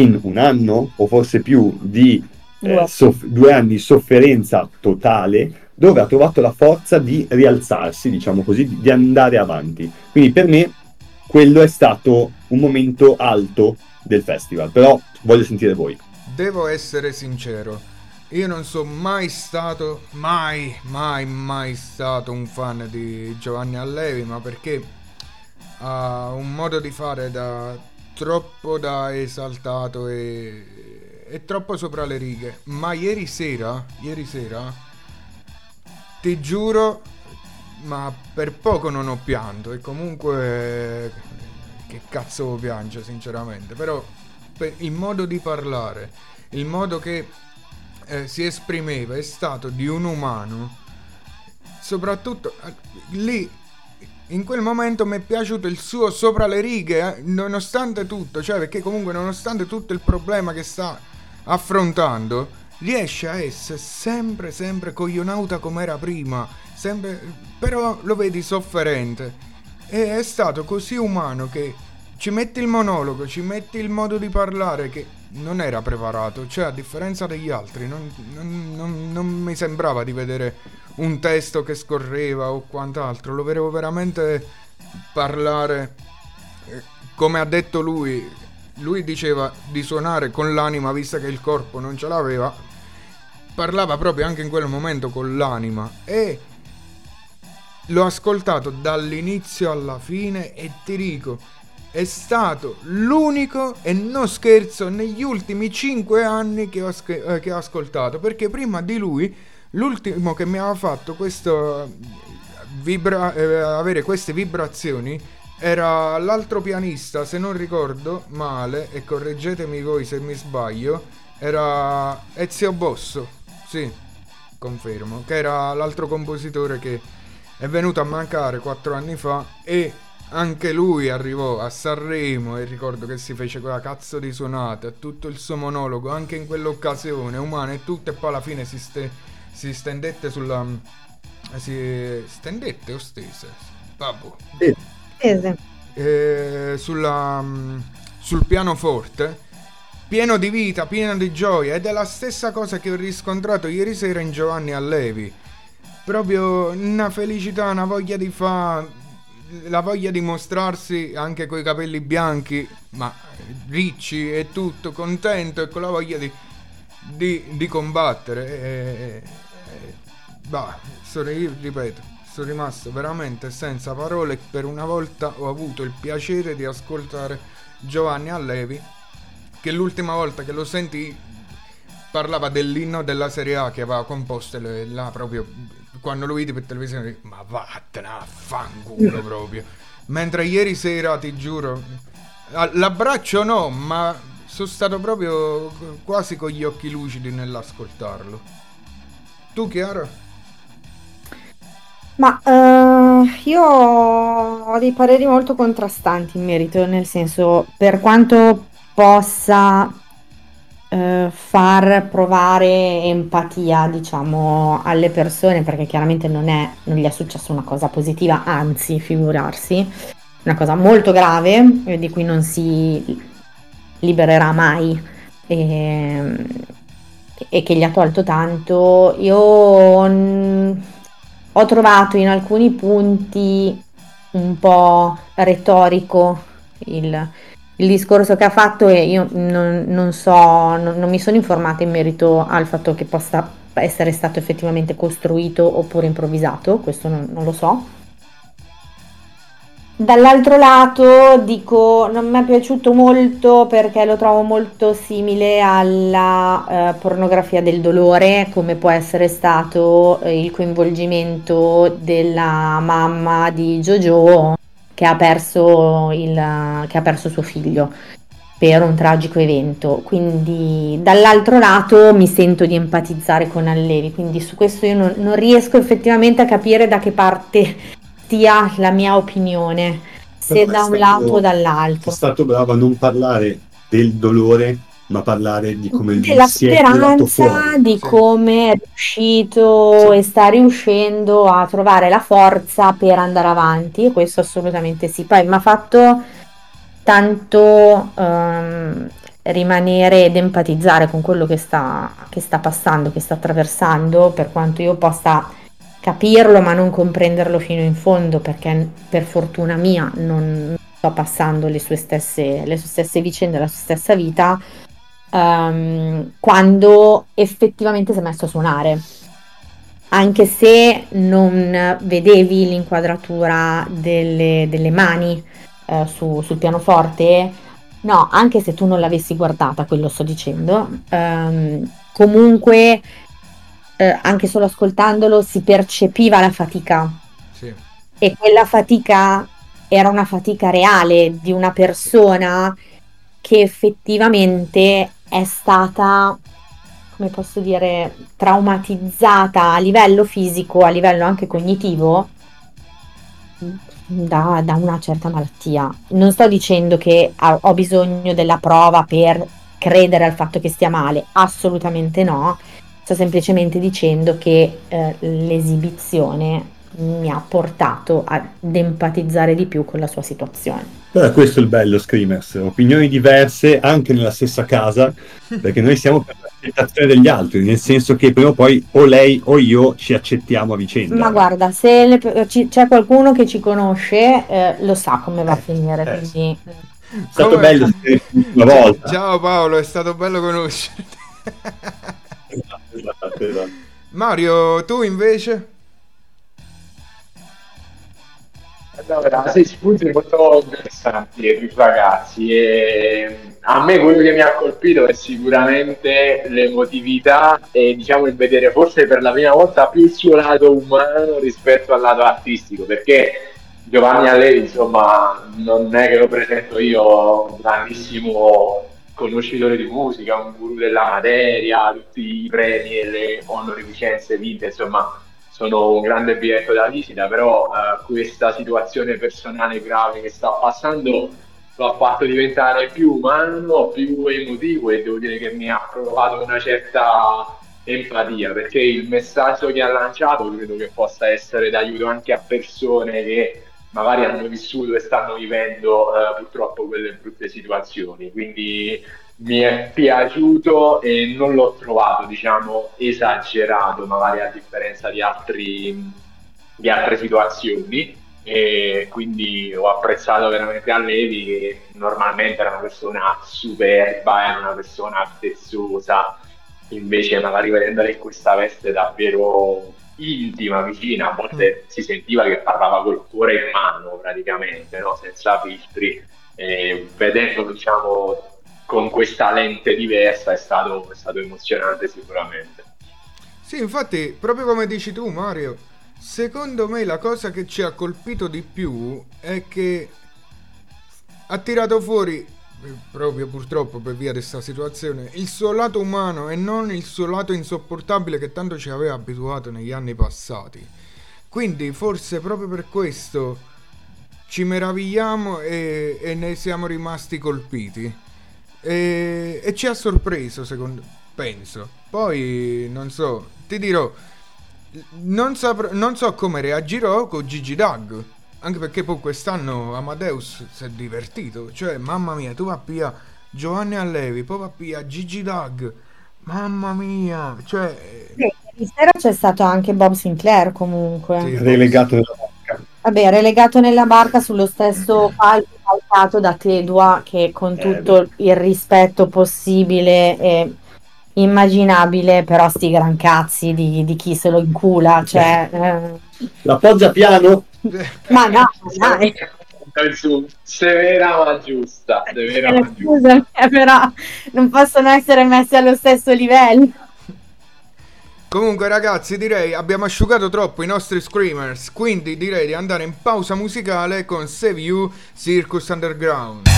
in un anno o forse più di eh, soff- due anni di sofferenza totale dove ha trovato la forza di rialzarsi, diciamo così, di andare avanti. Quindi per me quello è stato un momento alto del festival, però voglio sentire voi. Devo essere sincero, io non sono mai stato, mai, mai, mai stato un fan di Giovanni Allevi, ma perché ha un modo di fare da troppo da esaltato e, e troppo sopra le righe. Ma ieri sera, ieri sera, ti giuro, ma per poco non ho pianto. E comunque, che cazzo piange, sinceramente. Però, per il modo di parlare, il modo che eh, si esprimeva è stato di un umano, soprattutto eh, lì in quel momento mi è piaciuto il suo sopra le righe, eh, nonostante tutto, cioè perché comunque nonostante tutto il problema che sta affrontando, riesce a essere sempre, sempre coglionauta come era prima, sempre, però lo vedi sofferente. E è stato così umano che ci metti il monologo, ci metti il modo di parlare che non era preparato, cioè a differenza degli altri, non, non, non, non mi sembrava di vedere un testo che scorreva o quant'altro, lo vedevo veramente parlare eh, come ha detto lui. Lui diceva di suonare con l'anima visto che il corpo non ce l'aveva. Parlava proprio anche in quel momento con l'anima e l'ho ascoltato dall'inizio alla fine e ti dico è stato l'unico e non scherzo negli ultimi 5 anni che ho, eh, che ho ascoltato perché prima di lui L'ultimo che mi aveva fatto questo vibra- eh, avere queste vibrazioni era l'altro pianista, se non ricordo male, e correggetemi voi se mi sbaglio, era Ezio Bosso, sì, confermo, che era l'altro compositore che è venuto a mancare quattro anni fa e anche lui arrivò a Sanremo e ricordo che si fece quella cazzo di suonata, tutto il suo monologo, anche in quell'occasione, umana e tutto, e poi alla fine si ste si stendette sulla... Si stendette o stese? Babbo. Stese. Eh, sulla, sul pianoforte pieno di vita, pieno di gioia ed è la stessa cosa che ho riscontrato ieri sera in Giovanni Allevi. Proprio una felicità, una voglia di fare, la voglia di mostrarsi anche coi capelli bianchi, ma ricci e tutto, contento e con la voglia di, di, di combattere. E, Bah, sono, io ripeto, sono rimasto veramente senza parole. Per una volta ho avuto il piacere di ascoltare Giovanni Allevi. Che l'ultima volta che lo sentì parlava dell'inno della Serie A che aveva composto là proprio quando lo vidi per televisione. Ma vattene a fanculo *laughs* proprio. Mentre ieri sera, ti giuro, l'abbraccio no, ma sono stato proprio quasi con gli occhi lucidi nell'ascoltarlo. Tu, Chiara? Ma uh, io ho dei pareri molto contrastanti in merito, nel senso, per quanto possa uh, far provare empatia, diciamo, alle persone, perché chiaramente non, è, non gli è successa una cosa positiva, anzi, figurarsi, una cosa molto grave di cui non si libererà mai. E, e che gli ha tolto tanto, io ho trovato in alcuni punti un po' retorico il, il discorso che ha fatto e io non, non so, non, non, mi sono informata in merito al fatto che possa essere stato effettivamente costruito oppure improvvisato, questo non, non lo so. Dall'altro lato dico non mi è piaciuto molto perché lo trovo molto simile alla eh, pornografia del dolore come può essere stato eh, il coinvolgimento della mamma di Jojo che ha perso, il, che ha perso suo figlio per un tragico evento quindi dall'altro lato mi sento di empatizzare con Allevi quindi su questo io non, non riesco effettivamente a capire da che parte sia la mia opinione, se da un lato o dall'altro. È stato bravo a non parlare del dolore, ma parlare di come della speranza di come è riuscito sì. e sta riuscendo a trovare la forza per andare avanti questo assolutamente sì. Poi mi ha fatto tanto um, rimanere ed empatizzare con quello che sta, che sta passando che sta attraversando per quanto io possa capirlo ma non comprenderlo fino in fondo perché per fortuna mia non sto passando le sue stesse, le sue stesse vicende, la sua stessa vita, um, quando effettivamente si è messo a suonare. Anche se non vedevi l'inquadratura delle, delle mani uh, su, sul pianoforte, no, anche se tu non l'avessi guardata, quello sto dicendo, um, comunque eh, anche solo ascoltandolo si percepiva la fatica. Sì. E quella fatica era una fatica reale di una persona che effettivamente è stata, come posso dire, traumatizzata a livello fisico, a livello anche cognitivo da, da una certa malattia. Non sto dicendo che ho bisogno della prova per credere al fatto che stia male, assolutamente no. Sto semplicemente dicendo che eh, l'esibizione mi ha portato ad empatizzare di più con la sua situazione. Allora, questo è il bello, Screamers. Opinioni diverse anche nella stessa casa, perché noi siamo per l'accettazione degli altri, nel senso che prima o poi o lei o io ci accettiamo a vicenda. Ma guarda, se le- ci- c'è qualcuno che ci conosce, eh, lo sa come va a finire. eh, quindi... È stato Come- bello una volta. Ciao Paolo, è stato bello conoscerti. Esatto, esatto, esatto. Mario, tu invece? Allora, sei spunti molto interessanti eh, ragazzi e a me quello che mi ha colpito è sicuramente l'emotività e diciamo il vedere forse per la prima volta più il suo lato umano rispetto al lato artistico perché Giovanni Allevi insomma non è che lo presento io un grandissimo conoscitore di musica, un guru della materia, tutti i premi e le onorificenze vinte insomma sono un grande biglietto da visita, però eh, questa situazione personale grave che sta passando lo ha fatto diventare più umano, più emotivo e devo dire che mi ha provocato una certa empatia perché il messaggio che ha lanciato credo che possa essere d'aiuto anche a persone che magari hanno vissuto e stanno vivendo eh, purtroppo quelle brutte situazioni. Quindi mi è piaciuto e non l'ho trovato, diciamo, esagerato, magari a differenza di, altri, di altre situazioni. E quindi ho apprezzato veramente Allevi che normalmente era una persona superba, era una persona altezzosa, invece magari vedendole in questa veste davvero intima, vicina, a volte si sentiva che parlava col cuore in mano praticamente, no? senza filtri, e vedendolo diciamo con questa lente diversa è stato, è stato emozionante sicuramente. Sì, infatti, proprio come dici tu, Mario, secondo me la cosa che ci ha colpito di più è che ha tirato fuori, eh, proprio purtroppo per via di questa situazione, il suo lato umano e non il suo lato insopportabile che tanto ci aveva abituato negli anni passati. Quindi forse proprio per questo ci meravigliamo e, e ne siamo rimasti colpiti. E, e ci ha sorpreso, secondo penso. Poi non so, ti dirò, non, sapr- non so come reagirò con Gigi Dag. Anche perché poi quest'anno Amadeus si è divertito. Cioè, mamma mia, tu va via Giovanni Allevi, poi va via Gigi Dag. Mamma mia, cioè. Ieri sera c'è stato anche Bob Sinclair comunque. Sì. Relegato nella barca. Vabbè, relegato nella barca sullo stesso palco calcato da Tedua che con tutto il rispetto possibile e immaginabile, però sti gran cazzi di, di chi se lo incula, cioè... eh, La poggia piano? ma no, dai, severa ma giusta, severa eh, ma giusta. scusami, eh, però non possono essere messi allo stesso livello. Comunque ragazzi direi abbiamo asciugato troppo i nostri screamers Quindi direi di andare in pausa musicale con Save You Circus Underground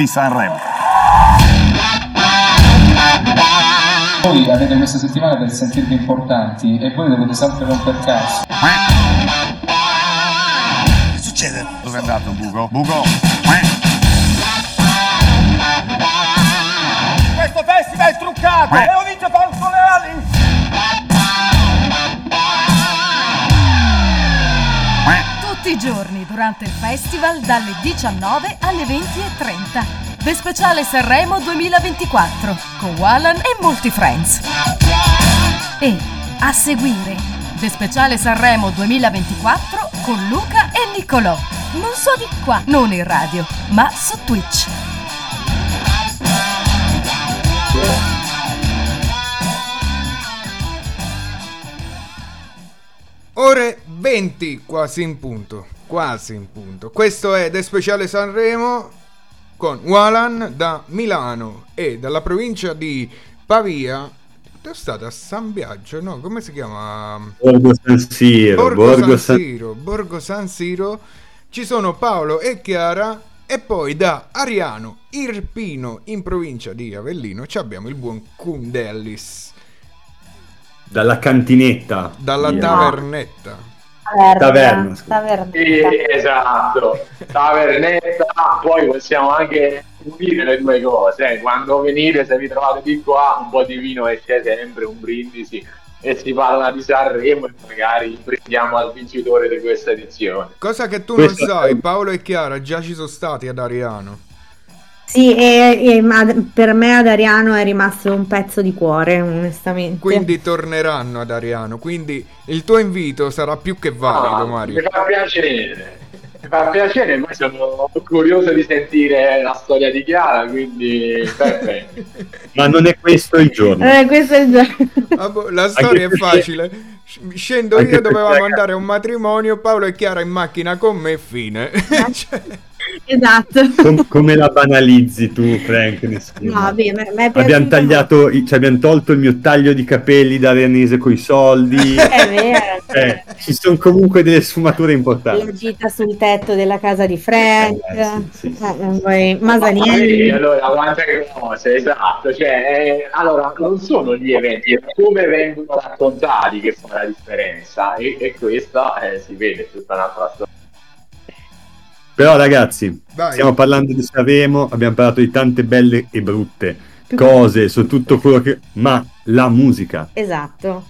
di Sanremo. Voi avete questa settimana per sentirvi importanti e voi dovete sempre romper cazzo. Che succede? Dove è andato Bugo? Bugo! Questo festival è truccato! E lo dice Fausto durante il festival dalle 19 alle 20.30. The Speciale Sanremo 2024 con Wallan e molti friends. E a seguire The Speciale Sanremo 2024 con Luca e Niccolò. Non so di qua, non in radio, ma su Twitch. Ore 20, quasi in punto. Quasi in punto. Questo è The Speciale Sanremo con Walan da Milano e dalla provincia di Pavia. È stato a San Biagio, no? Come si chiama? Borgo San Siro. Borgo, Borgo San San- Siro. Borgo San Siro. Ci sono Paolo e Chiara. E poi da Ariano Irpino in provincia di Avellino ci abbiamo il buon Kundellis Dalla cantinetta. dalla Via. tavernetta. Taverna. Taverna. Sì, esatto, tavernetta, poi possiamo anche unire le due cose, eh. quando venite se vi trovate di qua un po' di vino esce sempre, un brindisi e si parla di Sanremo e magari brindiamo al vincitore di questa edizione. Cosa che tu Questo non sai, è- Paolo e Chiara già ci sono stati ad Ariano. Sì, e, e- ma per me ad Ariano è rimasto un pezzo di cuore, onestamente. Quindi torneranno ad Ariano. Quindi il tuo invito sarà più che valido, Ah, Mario. Mi fa piacere, mi fa piacere, poi sono curioso di sentire la storia di Chiara, quindi perfetto. *laughs* Ma non è questo il giorno. Eh, questo è il giorno. Ah, boh, La storia è facile. Sc- Scendo io, dovevamo andare a un matrimonio. Paolo e Chiara in macchina con me, fine. *laughs* Cioè, Esatto. Com- come la banalizzi tu, Frank? Nessuno. No, vabbè, me- me Abbiamo tagliato, i- cioè abbiamo tolto il mio taglio di capelli da Renese coi soldi. *laughs* È vero. Eh, ci sono comunque delle sfumature La importanti. gita sul tetto della casa di Frank. Eh, sì, sì, sì. Eh, poi Ma sì, Masanielli. allora, quante cose, esatto. Cioè, eh, allora, non sono gli eventi, è come vengono raccontati che fa la differenza. E, e questa eh, si vede tutta un'altra storia. Però ragazzi, Vai. stiamo parlando di Sanremo, abbiamo parlato di tante belle e brutte cose su tutto quello che... Ma la musica, Esatto.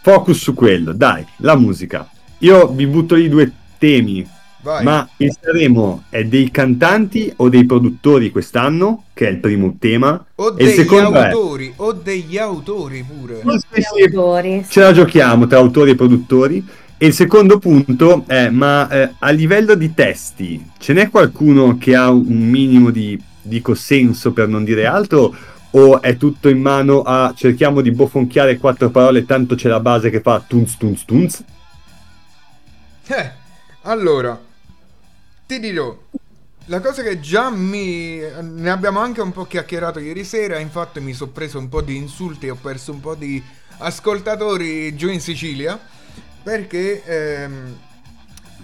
focus su quello, dai, la musica. Io vi butto lì due temi, vai. ma il Sanremo è dei cantanti o dei produttori quest'anno, che è il primo tema, o e degli secondo è... autori, o degli autori pure. Sì, sì, Autori. ce la giochiamo tra autori e produttori. E il secondo punto è, ma eh, a livello di testi, ce n'è qualcuno che ha un minimo di, dico, senso per non dire altro? O è tutto in mano a cerchiamo di bofonchiare quattro parole, tanto c'è la base che fa tunz tunz tunz? Eh, allora, ti dirò, la cosa che già mi... ne abbiamo anche un po' chiacchierato ieri sera, infatti mi sono preso un po' di insulti, ho perso un po' di ascoltatori giù in Sicilia, perché ehm,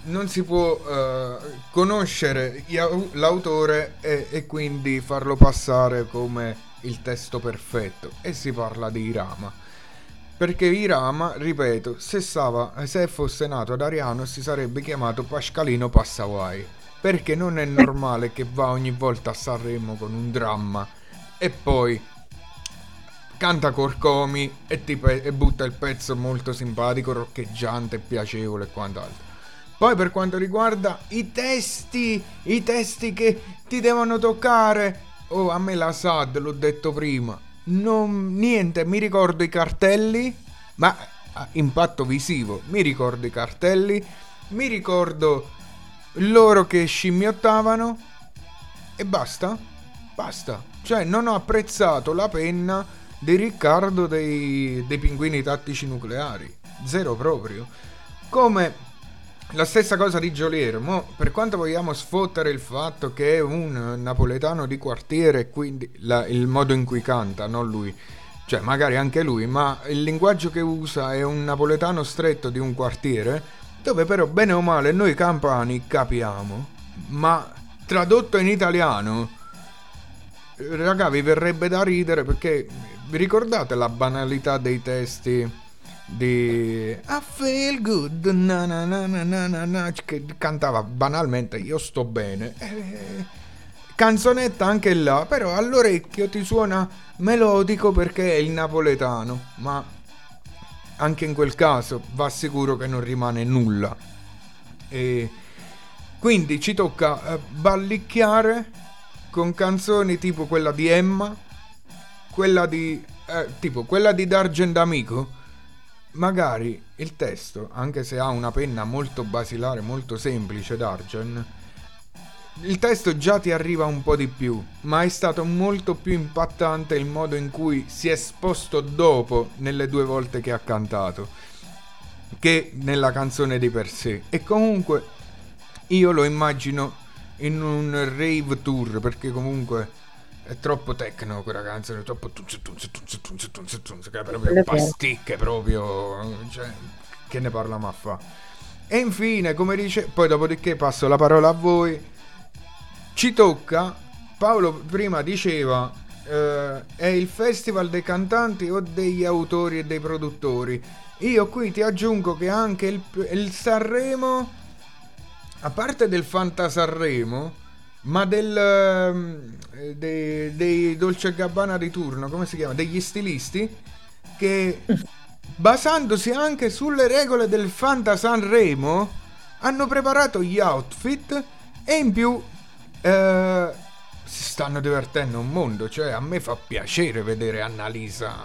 non si può eh, conoscere l'autore e, e quindi farlo passare come il testo perfetto, e si parla di Irama. Perché Irama, ripeto, se, stava, se fosse nato ad Ariano si sarebbe chiamato Pascalino Passawai. Perché non è normale che va ogni volta a Sanremo con un dramma e poi canta Corcomi e, pe- e butta il pezzo molto simpatico, roccheggiante, piacevole e quant'altro. Poi per quanto riguarda i testi, i testi che ti devono toccare, oh a me la SAD l'ho detto prima, non, niente, mi ricordo i cartelli, ma ah, impatto visivo, mi ricordo i cartelli, mi ricordo loro che scimmiottavano e basta, basta. Cioè non ho apprezzato la penna di Riccardo dei, dei pinguini tattici nucleari, zero proprio. Come la stessa cosa di Gioliero, mo, per quanto vogliamo sfottere il fatto che è un napoletano di quartiere quindi la- il modo in cui canta, non lui, cioè magari anche lui, ma il linguaggio che usa è un napoletano stretto di un quartiere, dove però bene o male noi campani capiamo, ma tradotto in italiano, raga, vi verrebbe da ridere perché vi ricordate la banalità dei testi di I feel good, na na na na na na, che cantava banalmente Io sto bene. Eh, canzonetta anche là, però all'orecchio ti suona melodico perché è il napoletano, ma anche in quel caso va sicuro che non rimane nulla. E quindi ci tocca eh, ballicchiare con canzoni tipo quella di Emma, quella di eh, tipo quella di D'Argent Amico. Magari il testo, anche se ha una penna molto basilare, molto semplice D'Argent, il testo già ti arriva un po' di più, ma è stato molto più impattante il modo in cui si è esposto dopo nelle due volte che ha cantato che nella canzone di per sé. E comunque io lo immagino in un rave tour perché comunque è troppo tecno quella canzone, è troppo tunze, tunze, tunze, tunze, tunze, tunze, che è proprio pasticche proprio, cioè, che ne parliamo a fa. E infine, come dice, poi dopodiché passo la parola a voi ci tocca, Paolo prima diceva, eh, è il festival dei cantanti o degli autori e dei produttori. Io qui ti aggiungo che anche il, il Sanremo, a parte del Fanta Sanremo, ma del, eh, dei, dei Dolce Gabbana di turno, come si chiama? Degli stilisti, che *laughs* basandosi anche sulle regole del Fanta Sanremo, hanno preparato gli outfit e in più eh, si stanno divertendo un mondo, cioè a me fa piacere vedere Annalisa,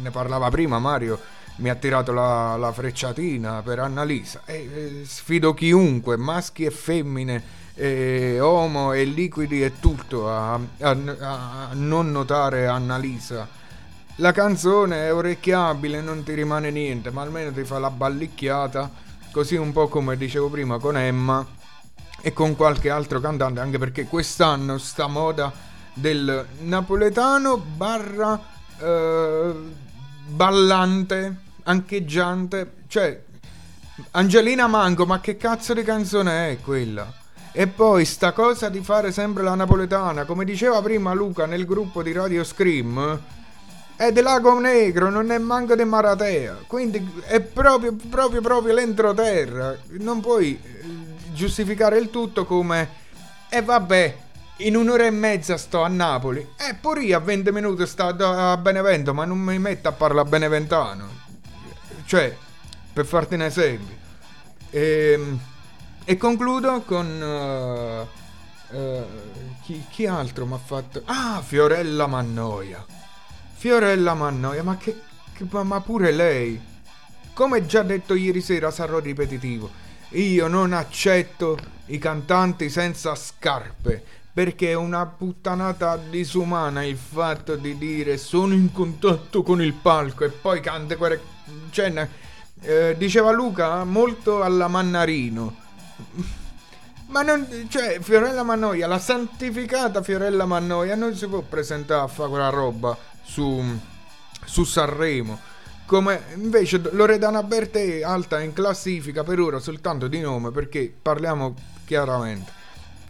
ne parlava prima Mario, mi ha tirato la, la frecciatina per Annalisa, e, eh, sfido chiunque, maschi e femmine, e homo e liquidi e tutto a, a, a non notare Annalisa. La canzone è orecchiabile, non ti rimane niente, ma almeno ti fa la ballicchiata, così un po' come dicevo prima con Emma e con qualche altro cantante, anche perché quest'anno sta moda del napoletano barra eh, ballante, ancheggiante, cioè Angelina Mango, ma che cazzo di canzone è quella? E poi sta cosa di fare sempre la napoletana, come diceva prima Luca nel gruppo di Radio Scream, è del Lago Negro, non è manco di Maratea, quindi è proprio, proprio, proprio l'entroterra, non puoi giustificare il tutto come e eh vabbè, in un'ora e mezza sto a Napoli. E pure io a 20 minuti sto a Benevento, ma non mi metto a parlare beneventano. Cioè, per farti un esempio. Ehm, e concludo con... Uh, uh, chi, chi, altro mi ha fatto... Ah, Fiorella Mannoia. Fiorella Mannoia, ma che... che ma pure lei. Come già detto ieri sera, sarò ripetitivo io non accetto i cantanti senza scarpe perché è una puttanata disumana il fatto di dire sono in contatto con il palco e poi canta quelle... Cioè, eh, diceva Luca molto alla Mannarino. Ma non... Cioè, Fiorella Mannoia, la santificata Fiorella Mannoia non si può presentare a fare quella roba su, su Sanremo come invece Loredana Bertè alta in classifica per ora soltanto di nome perché parliamo chiaramente.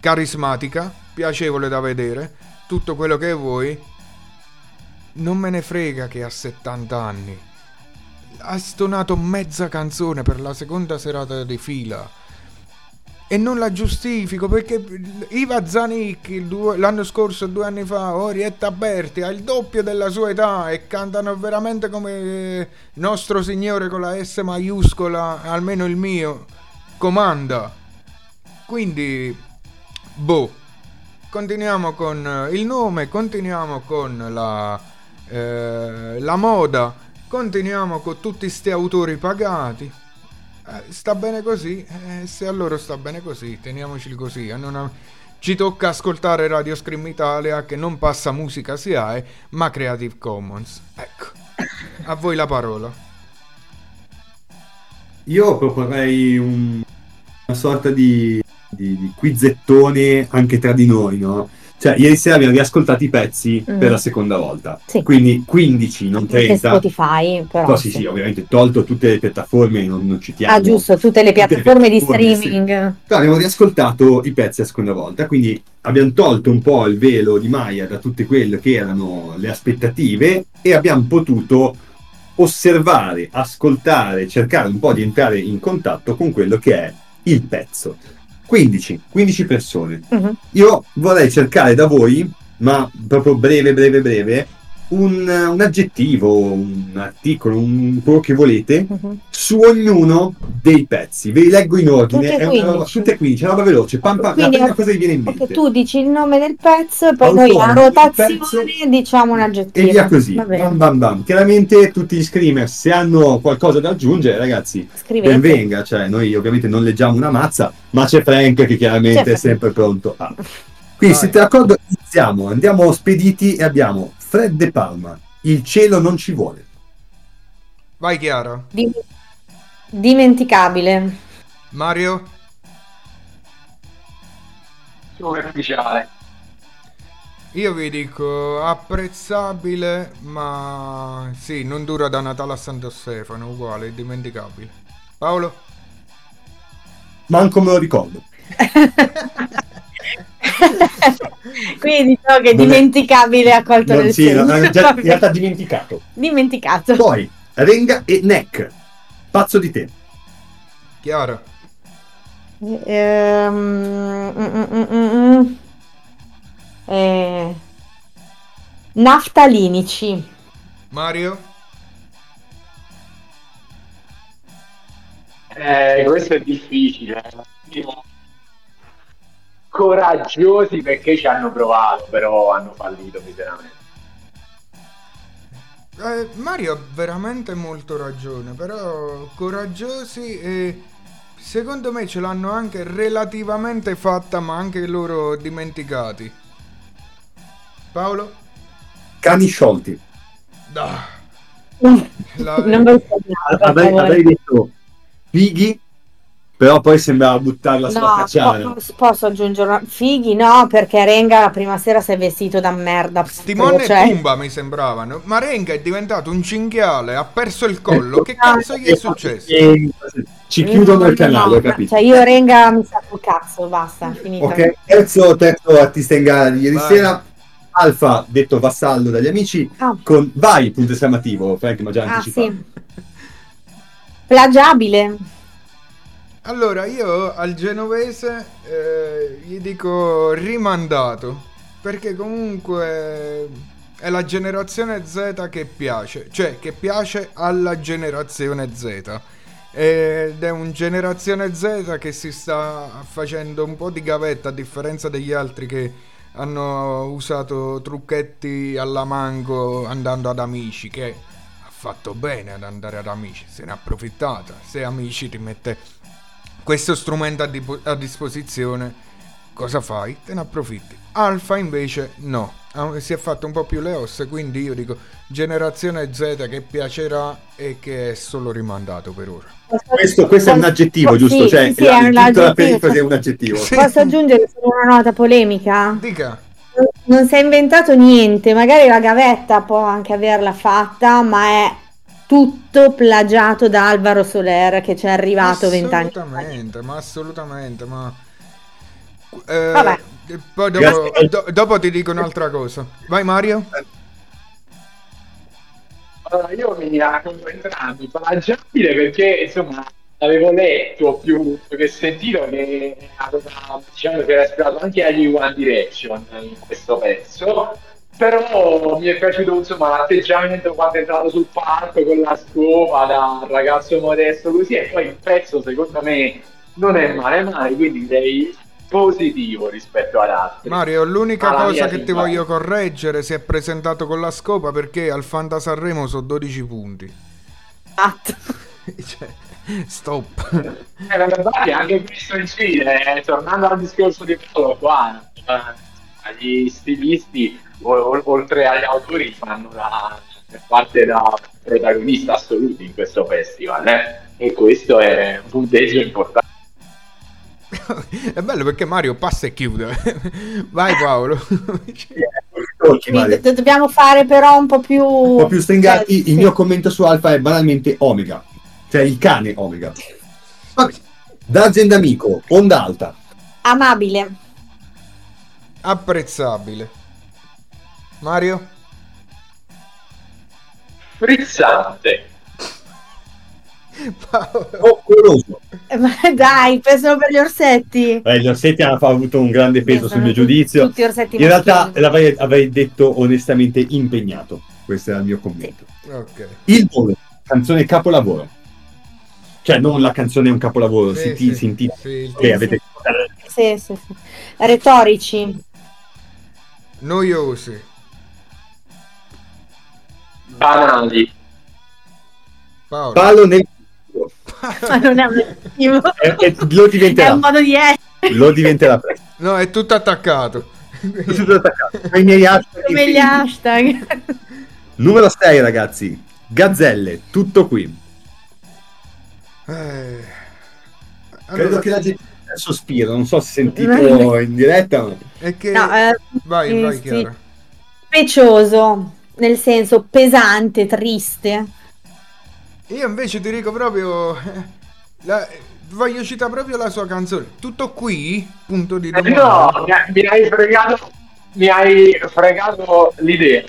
Carismatica, piacevole da vedere, tutto quello che vuoi. Non me ne frega che ha 70 anni. Ha stonato mezza canzone per la seconda serata di fila e non la giustifico perché Iva Zanicchi l'anno scorso, due anni fa, Orietta Berti ha il doppio della sua età e cantano veramente come nostro signore con la S maiuscola, almeno il mio, comanda. Quindi, boh, continuiamo con il nome, continuiamo con la, eh, la moda, continuiamo con tutti questi autori pagati eh, sta bene così, eh, se a loro sta bene così, teniamoci così. Eh, ha... Ci tocca ascoltare Radio Scream Italia che non passa musica SIAE ma Creative Commons. Ecco, a voi la parola. Io proporrei un, una sorta di, di, di quizzettone anche tra di noi, no? Cioè, ieri sera abbiamo riascoltato i pezzi Mhm. per la seconda volta. Sì. Quindi 15, non Anche 30. Spotify, però. Però sì, sì, ovviamente tolto tutte le piattaforme, non, non citiamo. Ah, giusto, tutte le Tutte le piattaforme di piattaforme, sì. streaming. Però abbiamo riascoltato i pezzi la seconda volta, quindi abbiamo tolto un po' il velo di Maya da tutte quelle che erano le aspettative e abbiamo potuto osservare, ascoltare, cercare un po' di entrare in contatto con quello che è il pezzo. 15, 15 persone. Mhm. Io vorrei cercare da voi, ma proprio breve, breve, breve, un, un aggettivo, un articolo, un, quello che volete, Mhm. su ognuno dei pezzi. Ve li leggo in ordine. Tutte e è una roba, 15. tutte e 15, è una roba veloce. Pam, pam, la Quindi, prima cosa che viene in mente. Tu dici il nome del pezzo e poi noi a rotazione pezzo. diciamo un E aggettivo. via così. Bam, bam, bam. Chiaramente tutti gli screamer, se hanno qualcosa da aggiungere, ragazzi, Scrivete. ben venga. Cioè, noi ovviamente non leggiamo una mazza, ma c'è Frank che chiaramente C'è è sempre pronto. a- *laughs* Quindi, Vai. siete d'accordo? Iniziamo. Andiamo spediti e abbiamo Fred De Palma. Il cielo non ci vuole. Vai Chiara. Dim- dimenticabile. Mario? Superficiale. Io vi dico apprezzabile, ma sì, non dura da Natale a Santo Stefano, uguale, indimenticabile. Paolo? Manco me lo ricordo. *laughs* *laughs* Quindi diciamo che Non è- dimenticabile ha colto Non, nel sì, no, no, già, *laughs* in realtà dimenticato. Dimenticato. Poi, Renga e Neck. Pazzo di te. Chiara? Ehm, mm, mm, mm, mm, mm. Eh, naftalinici. Mario? Eh, questo è difficile. Coraggiosi perché ci hanno provato, però hanno fallito miseramente. Eh, Mario ha veramente molto ragione, però coraggiosi e secondo me ce l'hanno anche relativamente fatta, ma anche loro dimenticati. Paolo? Cani sciolti. Ah, *laughs* No, La- non Avrei, detto fighi, però poi sembrava buttarla sulla No, cacciara. po- posso aggiungere una... Fighi no, perché Renga la prima sera si è vestito da merda. Timon Cioè, e Pumba mi sembravano. Ma Renga è diventato un cinghiale, ha perso il collo. Che cazzo gli è successo? E Ci chiudono no, il canale, no, ho capito. Cioè io Renga mi sa col cazzo, basta, finita. Ok, terzo, terzo artista in gara di ieri Vai. sera. Alfa, detto vassallo dagli amici, Ah. con vai, punto esclamativo, Frank mi ha già Ah, anticipato. sì. Plagiabile. Allora, io al genovese eh, gli dico rimandato. Perché comunque è la generazione Z che piace. Cioè, che piace alla generazione Z. Ed è un generazione Z che si sta facendo un po' di gavetta a differenza degli altri che hanno usato trucchetti alla mango andando ad amici che ha fatto bene ad andare ad amici se ne è approfittata se amici ti mette questo strumento a, dipo- a disposizione cosa fai? te ne approfitti Alfa invece no si è fatto un po' più le ossa quindi io dico generazione Z che piacerà e che è solo rimandato per ora Questo, questo è un aggettivo, Sì, giusto? Cioè, sì, sì, la, è un tutta la aggettivo. è un aggettivo. Sì. Posso aggiungere solo una nota polemica? dica Non si è inventato niente, magari la gavetta può anche averla fatta, ma è tutto plagiato da Alvaro Soler che ci è arrivato vent'anni fa. assolutamente ma assolutamente ma eh, Vabbè. poi dopo, do- dopo ti dico un'altra cosa vai Mario Allora, io mi racconto entrambi, plagiabile perché insomma avevo letto più che sentito che aveva, diciamo, che era ispirato anche agli One Direction in questo pezzo. Però mi è piaciuto insomma l'atteggiamento quando è entrato sul palco con la scopa da ragazzo modesto così e poi il pezzo secondo me non è male male, quindi direi positivo rispetto ad altri. Mario, l'unica Alla cosa che ti voglio correggere si è presentato con la scopa perché al Fanta Sanremo sono 12 punti. Esatto. *laughs* cioè, stop. Eh, anche questo incide, eh, tornando al discorso di Paolo qua, eh, gli stilisti, o- o- oltre agli autori, fanno la parte da protagonista assoluti in questo festival, eh, e questo è un punteggio importante. *laughs* È bello perché Mario passa e chiude. *laughs* Vai Paolo. Do- dobbiamo fare però un po' più... Un po' più stringati, cioè, il sì. mio commento su Alfa è banalmente Omega. Cioè il cane Omega. Vabbè. Da azienda amico, onda alta. Amabile. Apprezzabile. Mario? Frizzante. *laughs* Paolo. Coccoloso. Eh, Ma dai, pensavo per gli orsetti. Eh, gli orsetti hanno avuto un grande peso sul mio giudizio. Tutti orsetti In realtà avrei detto onestamente impegnato. Questo era il mio commento. Ok. Il volo, canzone capolavoro. Cioè, non la canzone è un capolavoro, Sì, si, ti- sì, si intitola. sì, il Eh, avete- Sì, sì, sì. Retorici. Noiosi. Banali. Paolo. Palo nel Ma non è un aggettivo. Lo È diventerà. un modo di essere. Lo diventerà presto. No, è tutto attaccato. Tutto attaccato. Ai miei hashtag Come gli hashtag. Numero 6, ragazzi. Gazzelle, tutto qui. Eh, Credo allora, che la gente sospiro, non so se sentito *laughs* in diretta. ma- è che... No, eh, vai, vai sì. Chiara. Specioso, nel senso pesante, triste. Io invece ti dico proprio... *laughs* la- voglio citare proprio la sua canzone. Tutto qui? Punto di Eh, domanda. no, mi hai, fregato, mi hai fregato l'idea.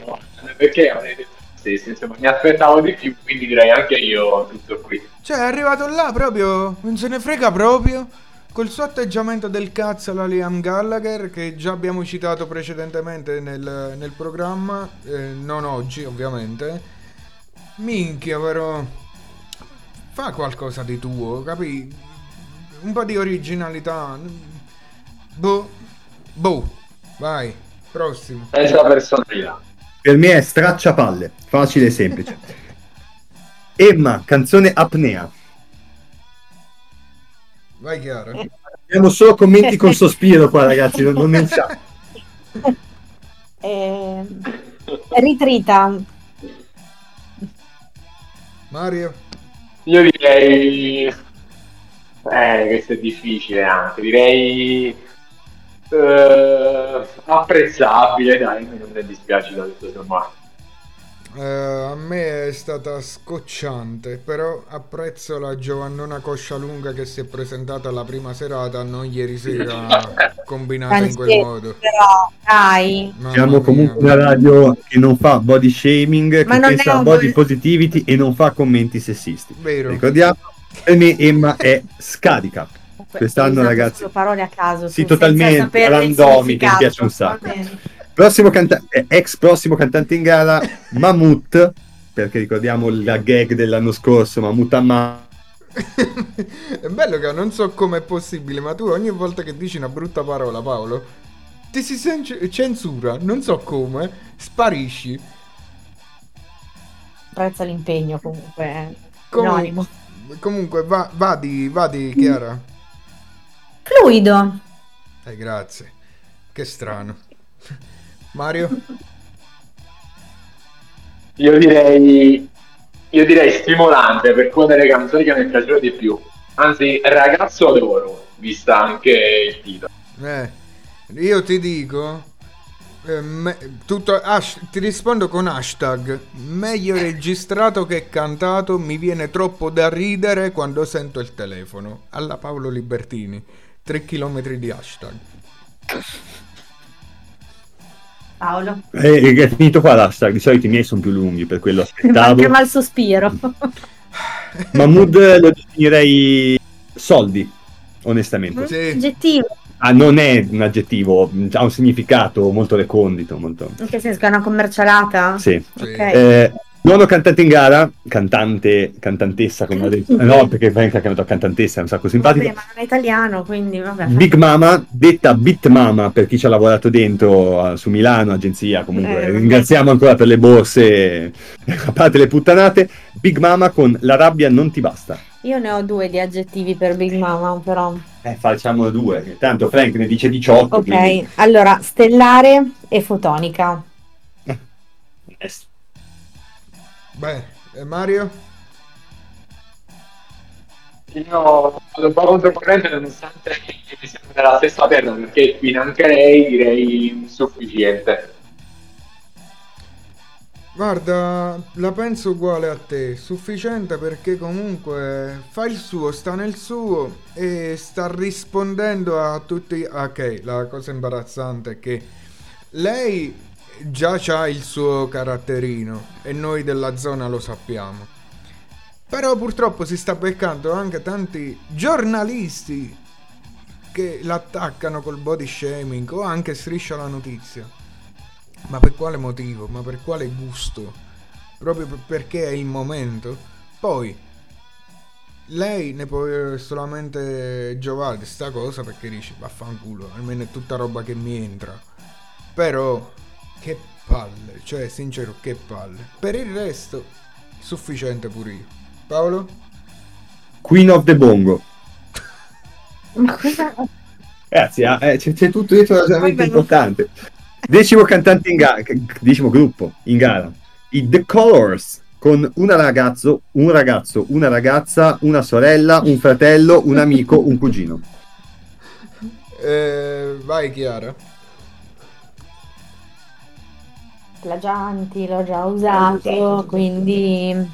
Perché sì, sì, insomma, mi aspettavo di più, quindi direi anche io tutto qui. Cioè, è arrivato là proprio, non se ne frega proprio, col suo atteggiamento del cazzo alla Liam Gallagher, che già abbiamo citato precedentemente nel, nel programma, eh, non oggi ovviamente. Minchia però, fa qualcosa di tuo, capi? Un po' di originalità. Boh, boh, vai, prossimo. Senza personalità. Per me è stracciapalle, facile e semplice. *laughs* Emma, canzone apnea. Vai Chiara. Abbiamo solo commenti con sospiro qua, ragazzi, non, ne chat. Eh, ritrita. Mario? Io direi... Eh, questo è difficile anche, direi... eh, apprezzabile, dai, non mi dispiace da tutto sommato. Eh, a me è stata scocciante, però apprezzo la Giovannona Coscialunga che si è presentata alla prima serata, non ieri sera, *laughs* combinata in quel modo. Però, dai. Mamma Siamo mia. comunque una radio che non fa body shaming, Ma che pensa a body body- positivity e non fa commenti sessisti. Vero. Ricordiamo, per me Emma è scarica. Quest'anno, usato ragazzi. parole a caso. Sì, totalmente, randomiche, mi piace un sacco. Prossimo canta- eh, ex prossimo cantante in gara, *laughs* Mammoth, perché ricordiamo la gag dell'anno scorso, Mammoth Amma. è bello che non so come è possibile, ma tu ogni volta che dici una brutta parola, Paolo, ti si sen- censura, non so come, sparisci. Apprezzo l'impegno comunque. eh. Com- Anonimo. comunque, va, vadi, vadi, Chiara. Fluido. Eh, grazie. Che strano. Mario? Io direi... Io direi stimolante per una delle canzoni che mi piacciono di più. Anzi, ragazzo d'oro, vista anche il titolo. Eh, io ti dico. eh, me- tutto, hash- ti rispondo con hashtag meglio registrato che cantato mi viene troppo da ridere quando sento il telefono alla Paolo Libertini 3 km di hashtag Paolo. Eh, è finito qua l'hashtag, di solito i miei sono più lunghi, per quello *laughs* aspettavo. Manca mal sospiro. *laughs* Mahmood lo definirei soldi, onestamente. Sì. Aggettivo. Ah, non è un aggettivo, ha un significato molto recondito, molto... In che senso è una commercialata? Sì. Sì. Ok. Eh, nono cantante in gara, cantante, cantantessa come ho detto, *laughs* no perché Frank ha chiamato cantantessa, è un sacco simpatico. Vabbè, ma non è italiano, quindi vabbè. Big Mama, detta Bit Mama per chi ci ha lavorato dentro su Milano, agenzia, comunque Eh, ringraziamo ancora per le borse, a parte le puttanate, Big Mama con La rabbia non ti basta. Io ne ho due di aggettivi per Big Mama, però. Eh, facciamo due, tanto Frank ne dice 18. Ok, quindi- allora, stellare e fotonica. Eh, beh eh, Mario Io vado un po' controcorrente nonostante siamo nella stessa terra perché finanche lei direi insufficiente. Guarda, la penso uguale a te, sufficiente perché comunque fa il suo, sta nel suo e sta rispondendo a tutti... Ok, la cosa imbarazzante è che lei già ha il suo caratterino e noi della zona lo sappiamo. Però purtroppo si sta beccando anche tanti giornalisti che l'attaccano col body shaming o anche striscia la notizia. Ma per quale motivo? Ma per quale gusto? Proprio per- perché è il momento? Poi, lei ne può solamente giovare di sta cosa perché dice vaffanculo, almeno è tutta roba che mi entra. Però, che palle, cioè sincero, che palle. Per il resto, sufficiente pure io. Paolo? Queen of the Bongo. Ma cosa? Ragazzi, ah, eh, c'è, c'è tutto dietro Vabbè, importante. Decimo cantante in gara, decimo gruppo in gara. I The Colors con una ragazzo, un ragazzo, una ragazza, una sorella, un fratello, un amico, un cugino. Eh, vai Chiara. Plagianti, l'ho già usato, quindi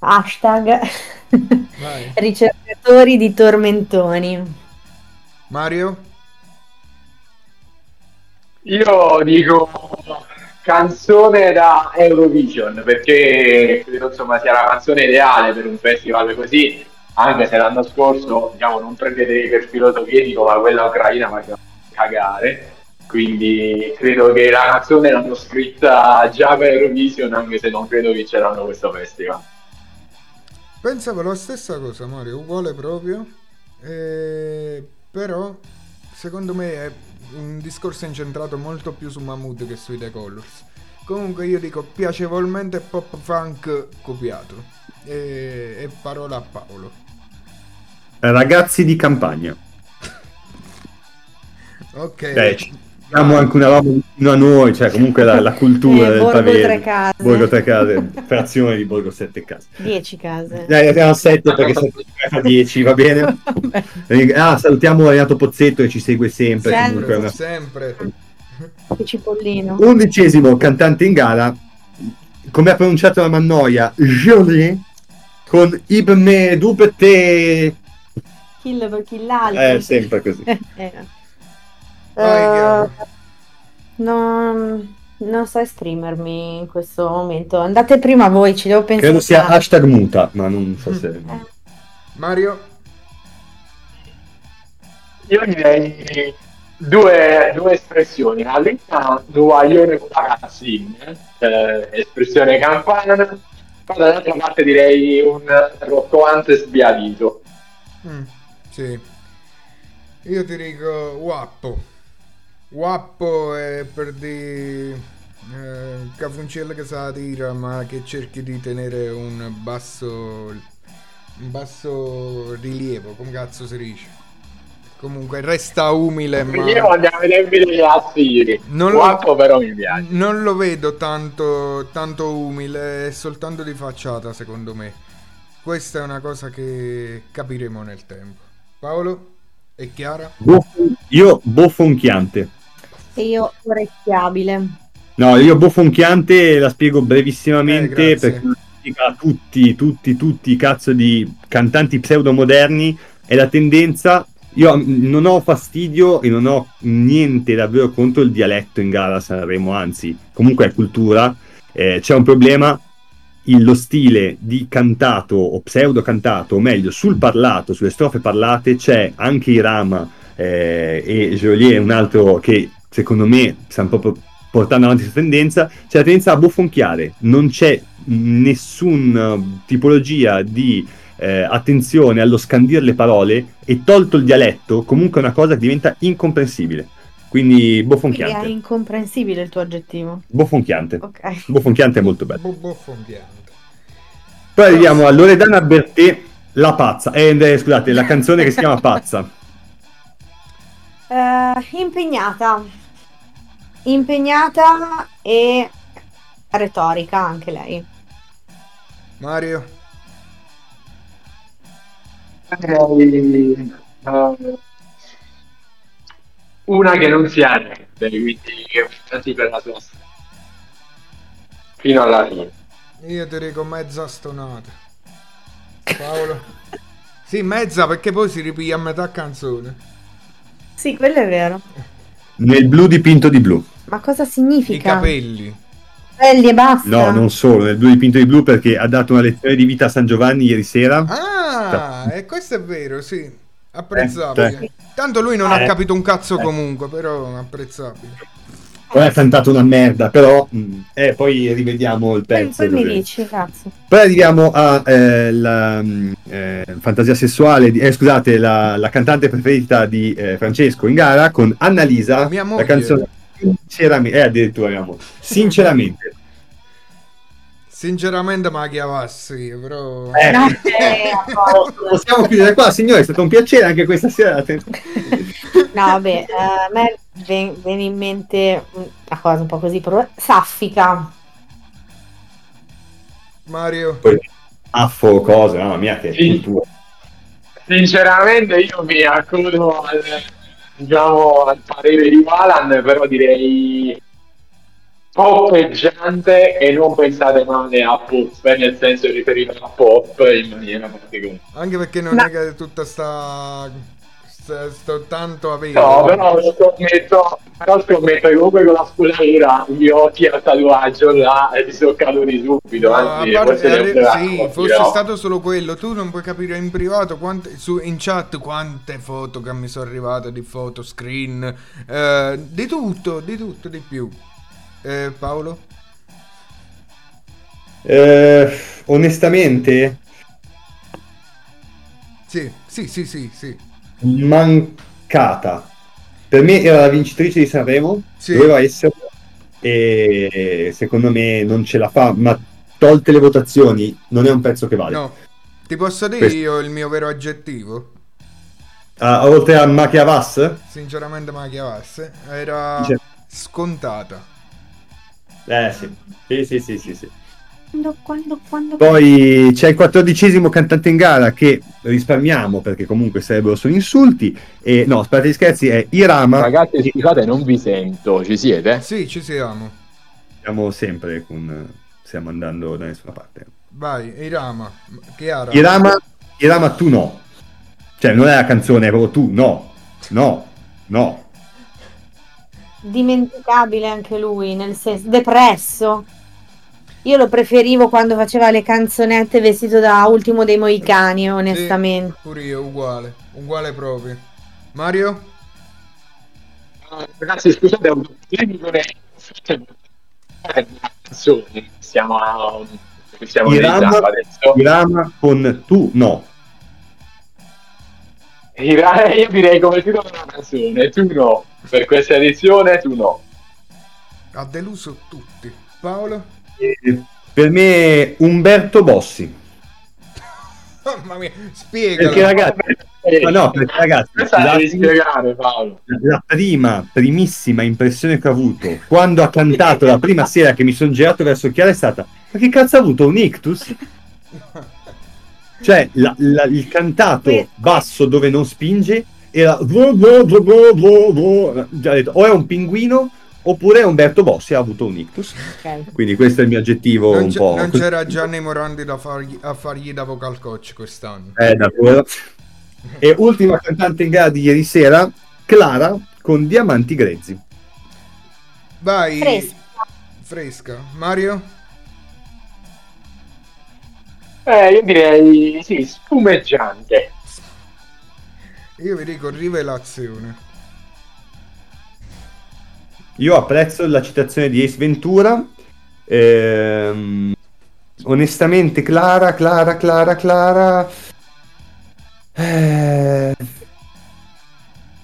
hashtag Vai. *laughs* ricercatori di tormentoni. Mario? Io dico canzone da Eurovision perché credo insomma sia la canzone ideale per un festival così anche se l'anno scorso diciamo non prendetevi per filo sovietico ma quella ucraina faceva cagare quindi credo che la canzone l'hanno scritta già per Eurovision anche se non credo vinceranno questo festival Pensavo la stessa cosa, Mario, uguale proprio. Eh, però, secondo me è un discorso incentrato molto più su Mahmood che sui The Colors. Comunque io dico piacevolmente pop funk copiato. E, e parola a Paolo. Ragazzi di campagna. *laughs* Ok. Beh, ci- abbiamo anche una roba vicino a noi, cioè comunque la, la cultura *laughs* Eh, del Borgo Pavese. Tre Case. Borgo Tre Case, *laughs* frazione di Borgo Sette Case. 10 case. Dai, abbiamo 7 perché 7 fa 10, va bene? Ah, salutiamo Renato Pozzetto che ci segue sempre. Sempre. comunque una- Sempre. che cipollino. Undicesimo cantante in gara, come ha pronunciato la Mannoia, Jolie, con Ibme Dupete. Kill per killaltro. Eh, sempre così. *laughs* Eh. Eh, Chiara. non, non so esprimermi in questo momento. Andate prima voi, ci devo pensare. Credo sia hashtag muta, ma non so se... Mario? io direi due, due espressioni prima guaglione con la eh, espressione campana poi dall'altra parte direi un roccovante sbiadito Mm, sì. Io ti dico Wappo. Wappo è per di eh, cafuncella che sa tira ma che cerchi di tenere un basso un basso rilievo, come cazzo si dice. Comunque resta umile ma io andiamo ai tempi degli assiri Non lo- guapo però mi piace non lo vedo tanto, tanto umile, è soltanto di facciata secondo me. Questa è una cosa che capiremo nel tempo. Paolo? E Chiara? Io bofonchiante. E io orecchiabile. No, io bofonchiante la spiego brevissimamente Eh, perché a tutti, tutti, tutti i cazzo di cantanti pseudomoderni è la tendenza. Io non ho fastidio e non ho niente davvero contro il dialetto in gara a Sanremo, anzi, comunque è cultura. Eh, c'è un problema. il- lo stile di cantato o pseudo cantato, o meglio, sul parlato, sulle strofe parlate, c'è anche Irama eh, e Joliet, un altro che secondo me stanno proprio portando avanti questa tendenza, c'è la tendenza a bofonchiare, non c'è nessuna tipologia di eh, attenzione allo scandire le parole e tolto il dialetto, comunque è una cosa che diventa incomprensibile. Quindi Quindi è bofonchiante. incomprensibile il tuo aggettivo. Bofonchiante. Ok. *laughs* Bofonchiante è molto bello. Bobo fondiante. Poi arriviamo a Loredana Bertè, La Pazza. Eh, eh, scusate, la canzone che si chiama Pazza. Eh, impegnata. Impegnata e retorica anche lei. Mario? Eh, una che non si arrende, quindi che avanti per la strada. Fino alla fine. Io ti dico mezza stonata. Paolo? Sì, mezza perché poi si ripiglia a metà canzone. Sì, quello è vero. Nel blu dipinto di blu. Ma cosa I significa? capelli. Capelli e basta. No, non solo, nel blu dipinto di blu perché ha dato una lezione di vita a San Giovanni ieri sera. Ah, e questo è vero, sì. Apprezzabile. Eh, Tanto lui non ha Eh. capito un cazzo Eh. comunque, però apprezzabile. Poi ha cantato una merda, però... eh, poi rivediamo il pezzo. poi mi dici, cazzo. Poi arriviamo a eh, la mm, eh, fantasia sessuale, di, eh, scusate, la, la cantante preferita di eh, Francesco in gara con Annalisa, la canzone Sinceramente, eh, addirittura mia moglie. Sinceramente, Sinceramente me la chiavassi, però... Eh. No, *laughs* eh, possiamo chiudere qua, signore, è stato un piacere anche questa sera. no, vabbè, eh, a me ven- viene in mente una cosa un po' così, però saffica. Mario. Poi, affo, cose, mamma mia, che Sì. cultura. Sinceramente io mi accodo al, diciamo, al parere di Valan, però direi poppeggiante e non pensate male a pop, nel senso riferito a pop in maniera particolare. Anche perché non Ma- è che tutta sta... sta- sto tanto a vedere. No, però scommetto, però scommetto che comunque con la spulatura gli occhi al tatuaggio là e ti sono caduti subito, No, anzi a parte- forse arri- ho sì, fosse però. stato solo quello, tu non puoi capire in privato, quante, su, in chat quante foto che mi sono arrivate di foto, screen, eh, di tutto, di tutto, di più. Eh, Paolo? Eh, onestamente, Sì, sì, sì, sì, sì. mancata. Per me era la vincitrice di Sanremo, Sì. doveva essere, e secondo me non ce la fa, ma tolte le votazioni non è un pezzo che vale. No, ti posso dire Questo. io il mio vero aggettivo? Ah, oltre a Macchia Vass, Sinceramente me la chiavasse, era scontata. Eh sì, sì, sì, sì, sì, sì. Quando, quando, quando... Poi c'è il quattordicesimo cantante in gara che risparmiamo perché comunque sarebbero solo insulti. E no, sparate gli scherzi, è Irama. Ragazzi, scusate, non vi sento, ci siete? Sì, ci siamo. Siamo sempre con. Stiamo andando da nessuna parte. Vai, Irama. Chiara. Irama, Irama, tu no. Cioè, non è la canzone, è proprio tu, no. No, no. Dimenticabile anche lui, nel senso, depresso. Io lo preferivo quando faceva le canzonette vestito da ultimo dei Moicani, onestamente. Sì, pure io, uguale. Uguale proprio. Mario? Ragazzi, scusate, ho un problema con le canzoni. Stiamo, stiamo Irama, realizzando adesso. Irama con tu no. *laughs* Io direi come titolo della canzone, tu no. Per questa edizione, tu no. Ha deluso tutti. Paolo? E per me Umberto Bossi. Mamma mia, spiegalo. Perché ragazzi, ma no, perché ragazzi, la, devi spiegare, Paolo. la prima, primissima impressione che ho avuto quando ha cantato la prima sera che mi sono girato verso Chiara è stata ma che cazzo ha avuto un ictus? *laughs* Cioè, la- la- il cantato basso dove non spinge era. Già detto, o è un pinguino oppure Umberto Bossi ha avuto un ictus. Ok. Quindi questo è il mio aggettivo Non, un c'è- po'. non c'era Gianni Morandi da fargli, a fargli da vocal coach quest'anno. Eh, davvero. E ultima cantante in gara di ieri sera, Clara con Diamanti Grezzi. Vai. Fresca. Fresca. Mario? Eh, io direi sì, spumeggiante. Io vi dico rivelazione. Io apprezzo la citazione di Ace Ventura. Ehm, onestamente, Clara, Clara, Clara, Clara. Eh,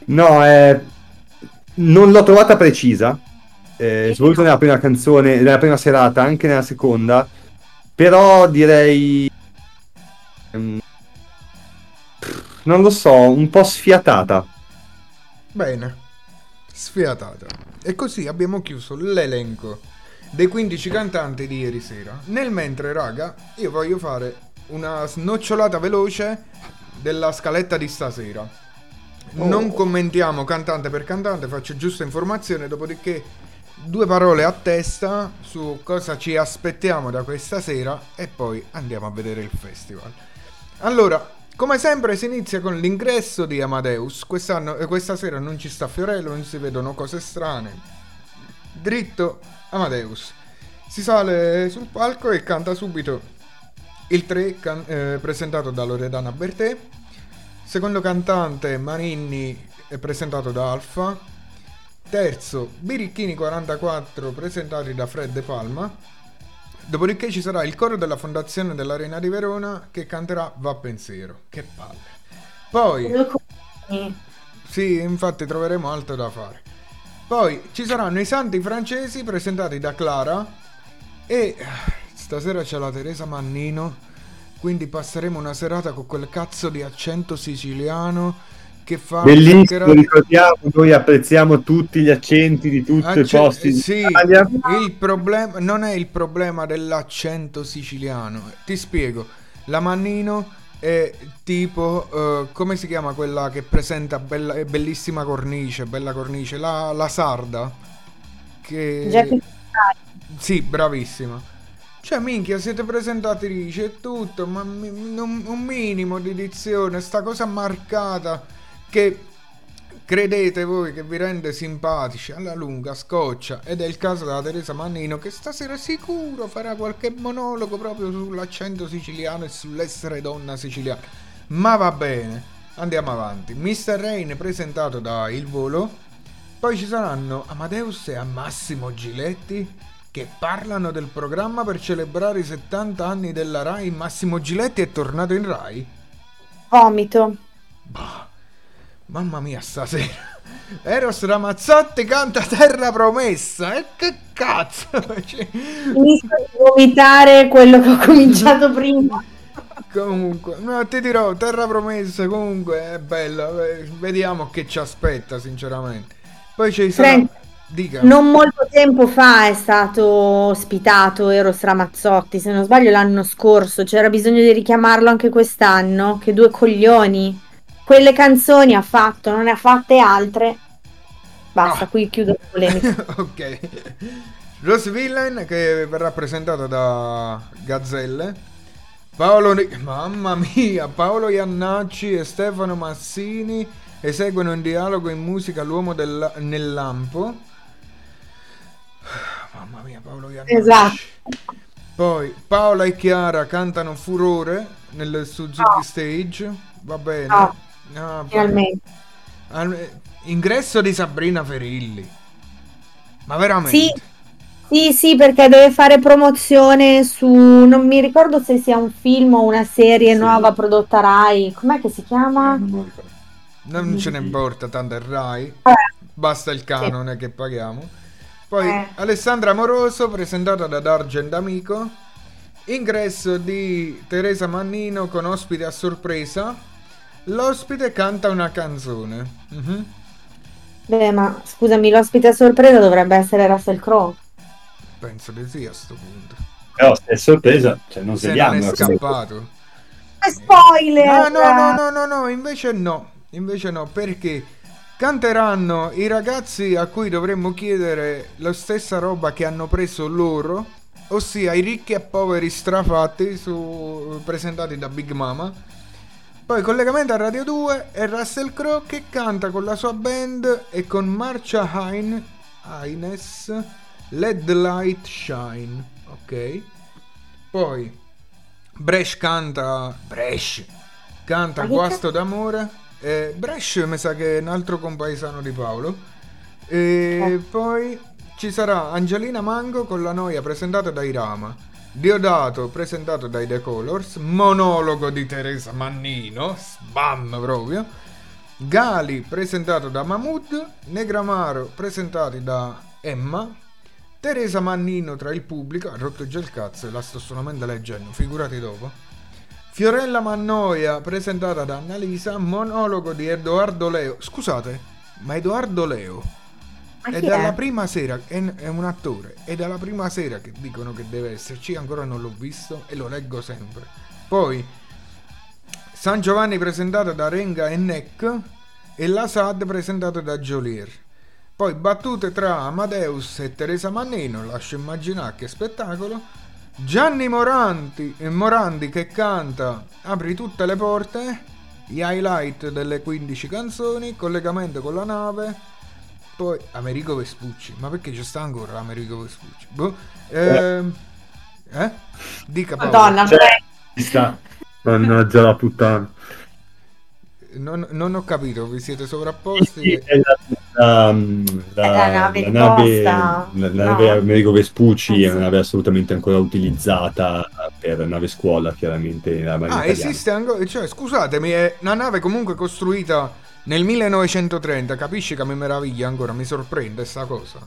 no, eh, non l'ho trovata precisa. Eh, soprattutto nella prima canzone, nella prima serata, anche nella seconda. Però direi. ehm, non lo so, un po' sfiatata. Bene. Sfiatata. E così abbiamo chiuso l'elenco dei 15 cantanti di ieri sera. Nel mentre, raga, io voglio fare una snocciolata veloce della scaletta di stasera. Oh. Non commentiamo cantante per cantante, faccio giusta informazione, dopodiché due parole a testa su cosa ci aspettiamo da questa sera e poi andiamo a vedere il festival. Allora, come sempre si inizia con l'ingresso di Amadeus. Eh, questa sera non ci sta Fiorello, non si vedono cose strane. Dritto Amadeus. Si sale sul palco e canta subito il 3 can- eh, presentato da Loredana Bertè. Secondo cantante Marinni è presentato da Alfa. Terzo Birichini 44 presentati da Fred De Palma. Dopodiché ci sarà il coro della Fondazione dell'Arena di Verona che canterà Va Pensiero. Che palle. Poi sì, infatti troveremo altro da fare. Poi ci saranno i santi francesi presentati da Clara e stasera c'è la Teresa Mannino, quindi passeremo una serata con quel cazzo di accento siciliano che fa Bellissimo, ricordiamo, noi apprezziamo tutti gli accenti di tutti i Acce- posti sì, d'Italia. il problema non è il problema dell'accento siciliano. Ti spiego. La Mannino è tipo eh, come si chiama quella che presenta bella, bellissima cornice, bella cornice, la, la sarda che Jackie Sì, bravissima. Cioè, minchia, siete presentatrici e tutto, ma mi- non- un minimo di dizione, sta cosa marcata che credete voi che vi rende simpatici alla lunga scoccia ed è il caso della Teresa Mannino che stasera sicuro farà qualche monologo proprio sull'accento siciliano e sull'essere donna siciliana. Ma va bene andiamo avanti. Mr. Rain presentato da Il Volo. Poi ci saranno Amadeus e Massimo Giletti che parlano del programma per celebrare i 70 anni della Rai. Massimo Giletti è tornato in Rai? Vomito. Mamma mia, stasera. *laughs* Eros Ramazzotti canta Terra Promessa. E che cazzo? *laughs* Cioè, Finisco di vomitare quello che ho cominciato *laughs* prima. comunque, no, ti dirò, Terra Promessa comunque è bella. Vediamo che ci aspetta, sinceramente. Poi ci sarà... Frank, Dica. Non molto tempo fa è stato ospitato Eros Ramazzotti, se non sbaglio l'anno scorso, c'era bisogno di richiamarlo anche quest'anno, che due coglioni. Quelle canzoni ha fatto, non ne ha fatte altre. Basta, qui chiudo la polemica. *laughs* ok. Rose Villain che verrà presentata da Gazzelle. Paolo Mamma mia, Paolo Iannacci e Stefano Massini eseguono in dialogo in musica L'uomo del- nel lampo. Mamma mia, Paolo Iannacci. Esatto. Poi Paola e Chiara cantano Furore nel Suzuki No. Stage. Va bene. No. Finalmente. Al- Ingresso di Sabrina Ferilli. Ma veramente? Sì, sì, sì, perché deve fare promozione su, non mi ricordo se sia un film o una serie nuova prodotta Rai. Com'è che si chiama? Non ce ne importa, tanto è Rai. Eh. Basta il canone che paghiamo. Poi Eh. Alessandra Amoroso, presentata da D'Argent Amico. Ingresso di Teresa Mannino con ospite a sorpresa. L'ospite canta una canzone. Mhm. Beh, ma scusami, l'ospite a sorpresa dovrebbe essere Russell Crowe. Penso di sì a sto punto. Però se è sorpresa, cioè non Se vediamo. non è scappato. È spoiler! No, no, no, no, no, no, invece no. Invece no, perché canteranno i ragazzi a cui dovremmo chiedere la stessa roba che hanno preso loro, ossia i ricchi e poveri strafatti su- presentati da Big Mama. Poi collegamento a Radio 2 e Russell Crowe che canta con la sua band e con Marcia Hain, Haines Let the Light Shine, ok? Poi Bresh canta Bresh canta Guasto d'amore eh, Bresh mi sa che è un altro compaesano di Paolo. E poi ci sarà Angelina Mango con la noia presentata da Irama Diodato presentato dai The Colors monologo di Teresa Mannino spam proprio. Gali presentato da Mahmood. Negramaro presentati da Emma. Teresa Mannino tra il pubblico ha rotto già il cazzo e la sto solamente leggendo figurati dopo. Fiorella Mannoia presentata da Annalisa monologo di Edoardo Leo. Scusate ma Edoardo Leo è dalla prima sera, è, è un attore, è dalla prima sera che dicono che deve esserci, ancora non l'ho visto e lo leggo sempre. Poi San Giovanni presentato da Renga e Neck e la SAD presentato da Jolier. Poi battute tra Amadeus e Teresa Mannino, lascio immaginare che spettacolo. Gianni Moranti, eh, Morandi che canta Apri tutte le porte, gli highlight delle 15 canzoni, collegamento con la nave, poi Americo Vespucci, ma perché c'è sta ancora Americo Vespucci? Boh. Ehm, eh? Dica Paolo. Madonna, Cioè, ci sta. Mannaggia la puttana. Non, non ho capito, vi siete sovrapposti? Sì, è la, la- la- la nave la di nave, la- nave Amerigo Vespucci Eh, è una nave assolutamente ancora utilizzata per nave scuola, chiaramente. Ah, italiana. esiste ancora, cioè scusatemi, è una nave comunque costruita nel 1930, capisci che mi meraviglia ancora, mi sorprende sta cosa.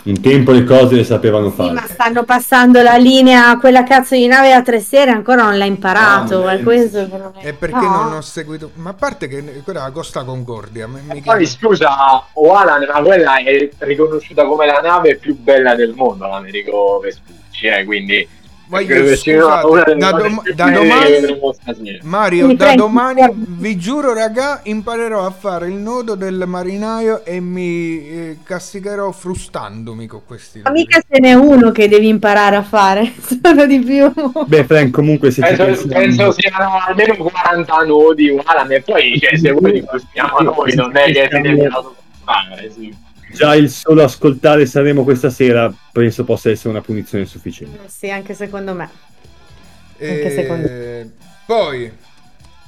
Un tempo le cose le sapevano Sì, fare. ma stanno passando la linea, quella cazzo di nave a tre sere ancora non l'ha imparato. Ma è questo. E perché No. non ho seguito... Ma a parte che quella la Costa Concordia, mi, mi Poi scusa, Oalan, ma quella è riconosciuta come la nave più bella del mondo, l'Americo Vespucci, eh, quindi Voglio- scusate, da dom- più da domani-. Mario, Mi da domani vi giuro, raga, imparerò a fare il nodo del marinaio e mi eh, castigherò frustandomi con questi Ma mica ce n'è uno che devi imparare a fare, *laughs* sono di più. Beh, Frank, comunque se ci Penso, pensiamo- penso siano almeno 40 nodi Oalan e poi cioè, se voi li costruiamo noi non è che si deve fare, sì. Già il solo ascoltare Sanremo questa sera penso possa essere una punizione sufficiente. Sì, anche secondo me. E Anche secondo- Poi,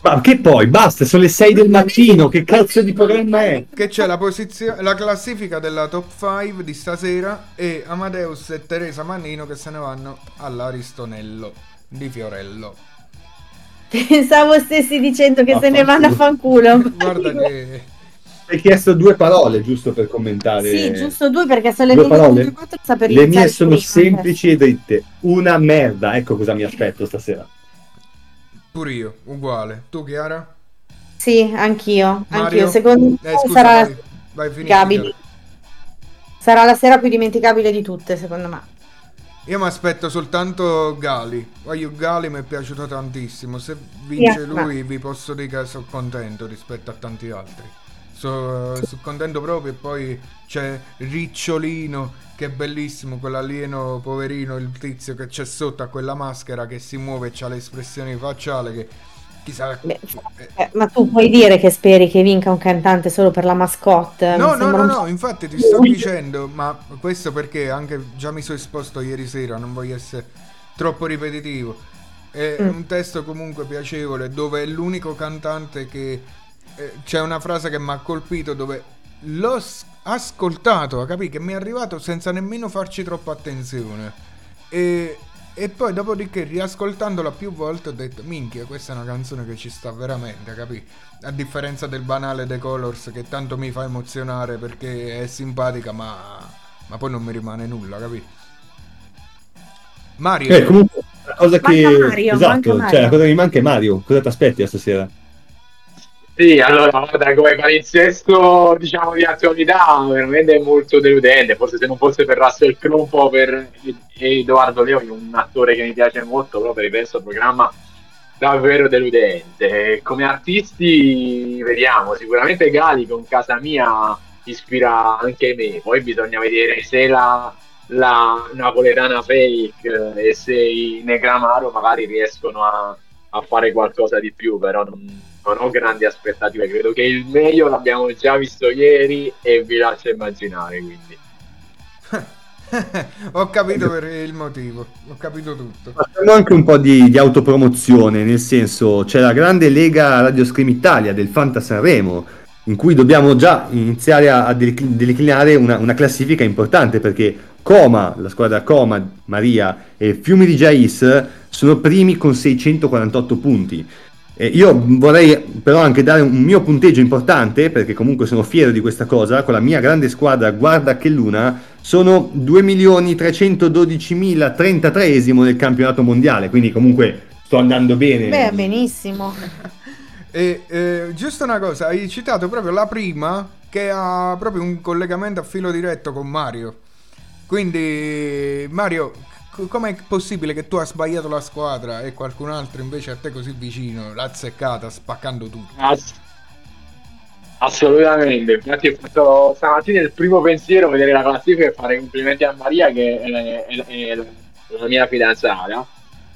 Ma che poi? Basta, sono le 6 del mattino, che cazzo di programma è? che c'è la, posizio- la classifica della top 5 di stasera e Amadeus e Teresa Mannino che se ne vanno all'Aristonello di Fiorello. Pensavo stessi dicendo che Ah, se ne vanno a fanculo. Guarda *laughs* che... Hai chiesto due parole giusto per commentare. Sì, giusto due perché sono le Due parole? 20.24 sta per Le mie sono semplici e dritte. Una merda, ecco cosa mi aspetto stasera. Pure io, uguale. Tu Chiara? Sì, anch'io. Mario? Anch'io. Secondo me Eh, scusa, sarà, vai, vai, sarà la sera più dimenticabile di tutte, secondo me. Io mi aspetto soltanto Gali. Voglio Gali, mi è piaciuto tantissimo. Se vince Sì, lui, vi posso dire che sono contento rispetto a tanti altri. Sono contento proprio. E poi c'è Ricciolino, che è bellissimo. Quell'alieno poverino, il tizio che c'è sotto a quella maschera che si muove e ha l'espressione facciale. Che chissà. Beh, eh, eh, ma tu puoi dire che speri che vinca un cantante solo per la mascotte? No, no, no, un no, infatti ti sto dicendo, ma questo perché anche già mi sono esposto ieri sera, non voglio essere troppo ripetitivo. È Mm. un testo comunque piacevole dove è l'unico cantante che eh, c'è una frase che mi ha colpito dove l'ho ascoltato, capì? Che mi è arrivato senza nemmeno farci troppa attenzione. E, e poi dopodiché riascoltandola più volte ho detto minchia questa è una canzone che ci sta veramente capì a differenza del banale The Colors che tanto mi fa emozionare perché è simpatica ma, ma poi non mi rimane nulla capì Mario Eh, comunque, la cosa che. Mario, esatto, manca Mario. cioè la cosa che mi manca è Mario. Cosa ti aspetti stasera? Sì, allora, guarda, come palinsesto, diciamo, di attualità, veramente molto deludente. Forse se non fosse per Russell Crowe, un po' per Edoardo Leoni, un attore che mi piace molto, però per il del programma davvero deludente. Come artisti, vediamo, sicuramente Gali con Casa Mia ispira anche me. Poi bisogna vedere se la, la napoletana fake e se i Negramaro magari riescono a, a fare qualcosa di più, però non, non ho grandi aspettative. Credo che il meglio l'abbiamo già visto ieri e vi lascio immaginare. Quindi. *laughs* ho capito per il motivo ho capito tutto Facciamo anche un po' di, di autopromozione, nel senso c'è la grande lega Radio Scream Italia del Fanta Sanremo, in cui dobbiamo già iniziare a, a dec- declinare una, una classifica importante perché Coma, la squadra Coma, Maria e Fiumi di Jais sono primi con 648 punti. Eh, io vorrei però anche dare un mio punteggio importante perché comunque sono fiero di questa cosa, con la mia grande squadra Guarda che Luna sono 2.312.033esimo nel campionato mondiale, quindi comunque sto andando bene. Beh, benissimo. *laughs* E eh, giusto una cosa, hai citato proprio la prima che ha proprio un collegamento a filo diretto con Mario. Quindi, Mario, com'è possibile che tu hai sbagliato la squadra e qualcun altro invece a te così vicino l'ha azzeccata spaccando tutto? Ass- assolutamente, infatti ho fatto stamattina il primo pensiero vedere la classifica e fare complimenti a Maria che è, è- è la mia fidanzata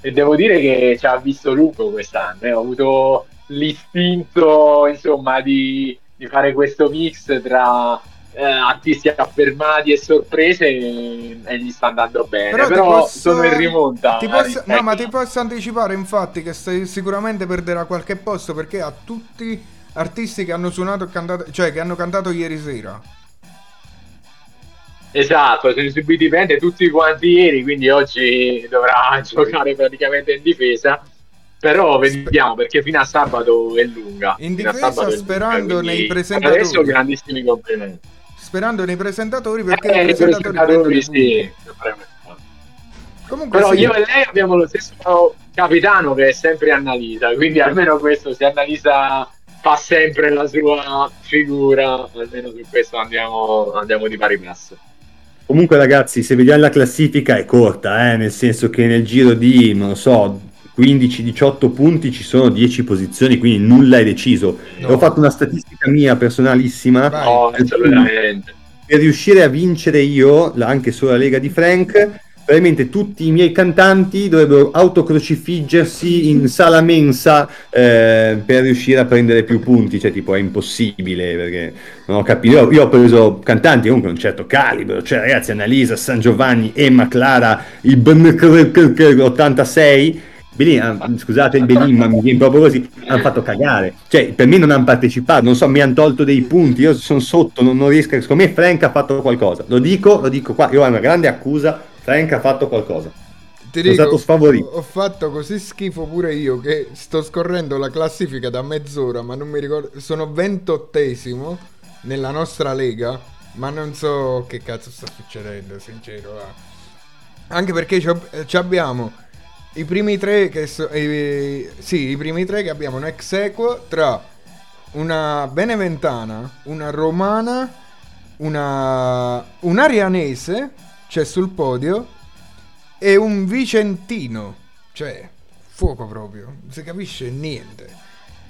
e devo dire che ci ha visto lungo quest'anno, eh. ho avuto l'istinto insomma di, di fare questo mix tra eh, artisti affermati e sorprese e, e gli sta andando bene, Però però, posso- sono in rimonta. Ti posso- no, ma ti posso anticipare infatti che stai- sicuramente perderà qualche posto perché ha tutti artisti che hanno suonato e cantato, cioè che hanno cantato ieri sera. Esatto, sono subiti praticamente tutti quanti ieri, quindi oggi dovrà *laughs* giocare praticamente in difesa. Però vediamo perché fino a sabato è lunga. In a difesa, lunga, sperando quindi nei presentatori. Adesso grandissimi complimenti. Sperando nei presentatori perché Eh, i presentatori presentatori sì. Comunque Però sì, io e lei abbiamo lo stesso capitano che è sempre Annalisa, quindi almeno questo, se Annalisa fa sempre la sua figura, almeno su questo andiamo, andiamo di pari passo. Comunque, ragazzi, se vediamo la classifica è corta, eh, nel senso che nel giro di, non lo so, 15-18 punti ci sono 10 posizioni, quindi nulla è deciso. No. Ho fatto una statistica mia personalissima. Vai. No, per assolutamente. per riuscire a vincere io, anche solo la Lega di Frank, probabilmente tutti i miei cantanti dovrebbero autocrocifiggersi in sala mensa eh, per riuscire a prendere più punti, cioè tipo è impossibile perché non ho capito. Io, io ho preso cantanti comunque un certo calibro, cioè ragazzi Annalisa, San Giovanni, Emma, Clara, il BNK 86. Belin, ah, scusate il Belin, ma mi viene proprio così. Hanno fatto cagare, cioè per me non hanno partecipato. Non so, mi hanno tolto dei punti. Io sono sotto, non, non riesco. Secondo me, Frank ha fatto qualcosa. Lo dico, lo dico qua. Io ho una grande accusa. Frank ha fatto qualcosa. ti sono stato sfavorito. Ho fatto così schifo pure io che sto scorrendo la classifica da mezz'ora, ma non mi ricordo. Sono ventottesimo nella nostra lega, ma non so che cazzo sta succedendo, sincero. va. Anche perché ci abbiamo i primi tre che so- i- sì, i primi tre che abbiamo un ex equo tra una beneventana, una romana, una un arianese, c'è sul podio e un vicentino, cioè fuoco proprio, non si capisce niente.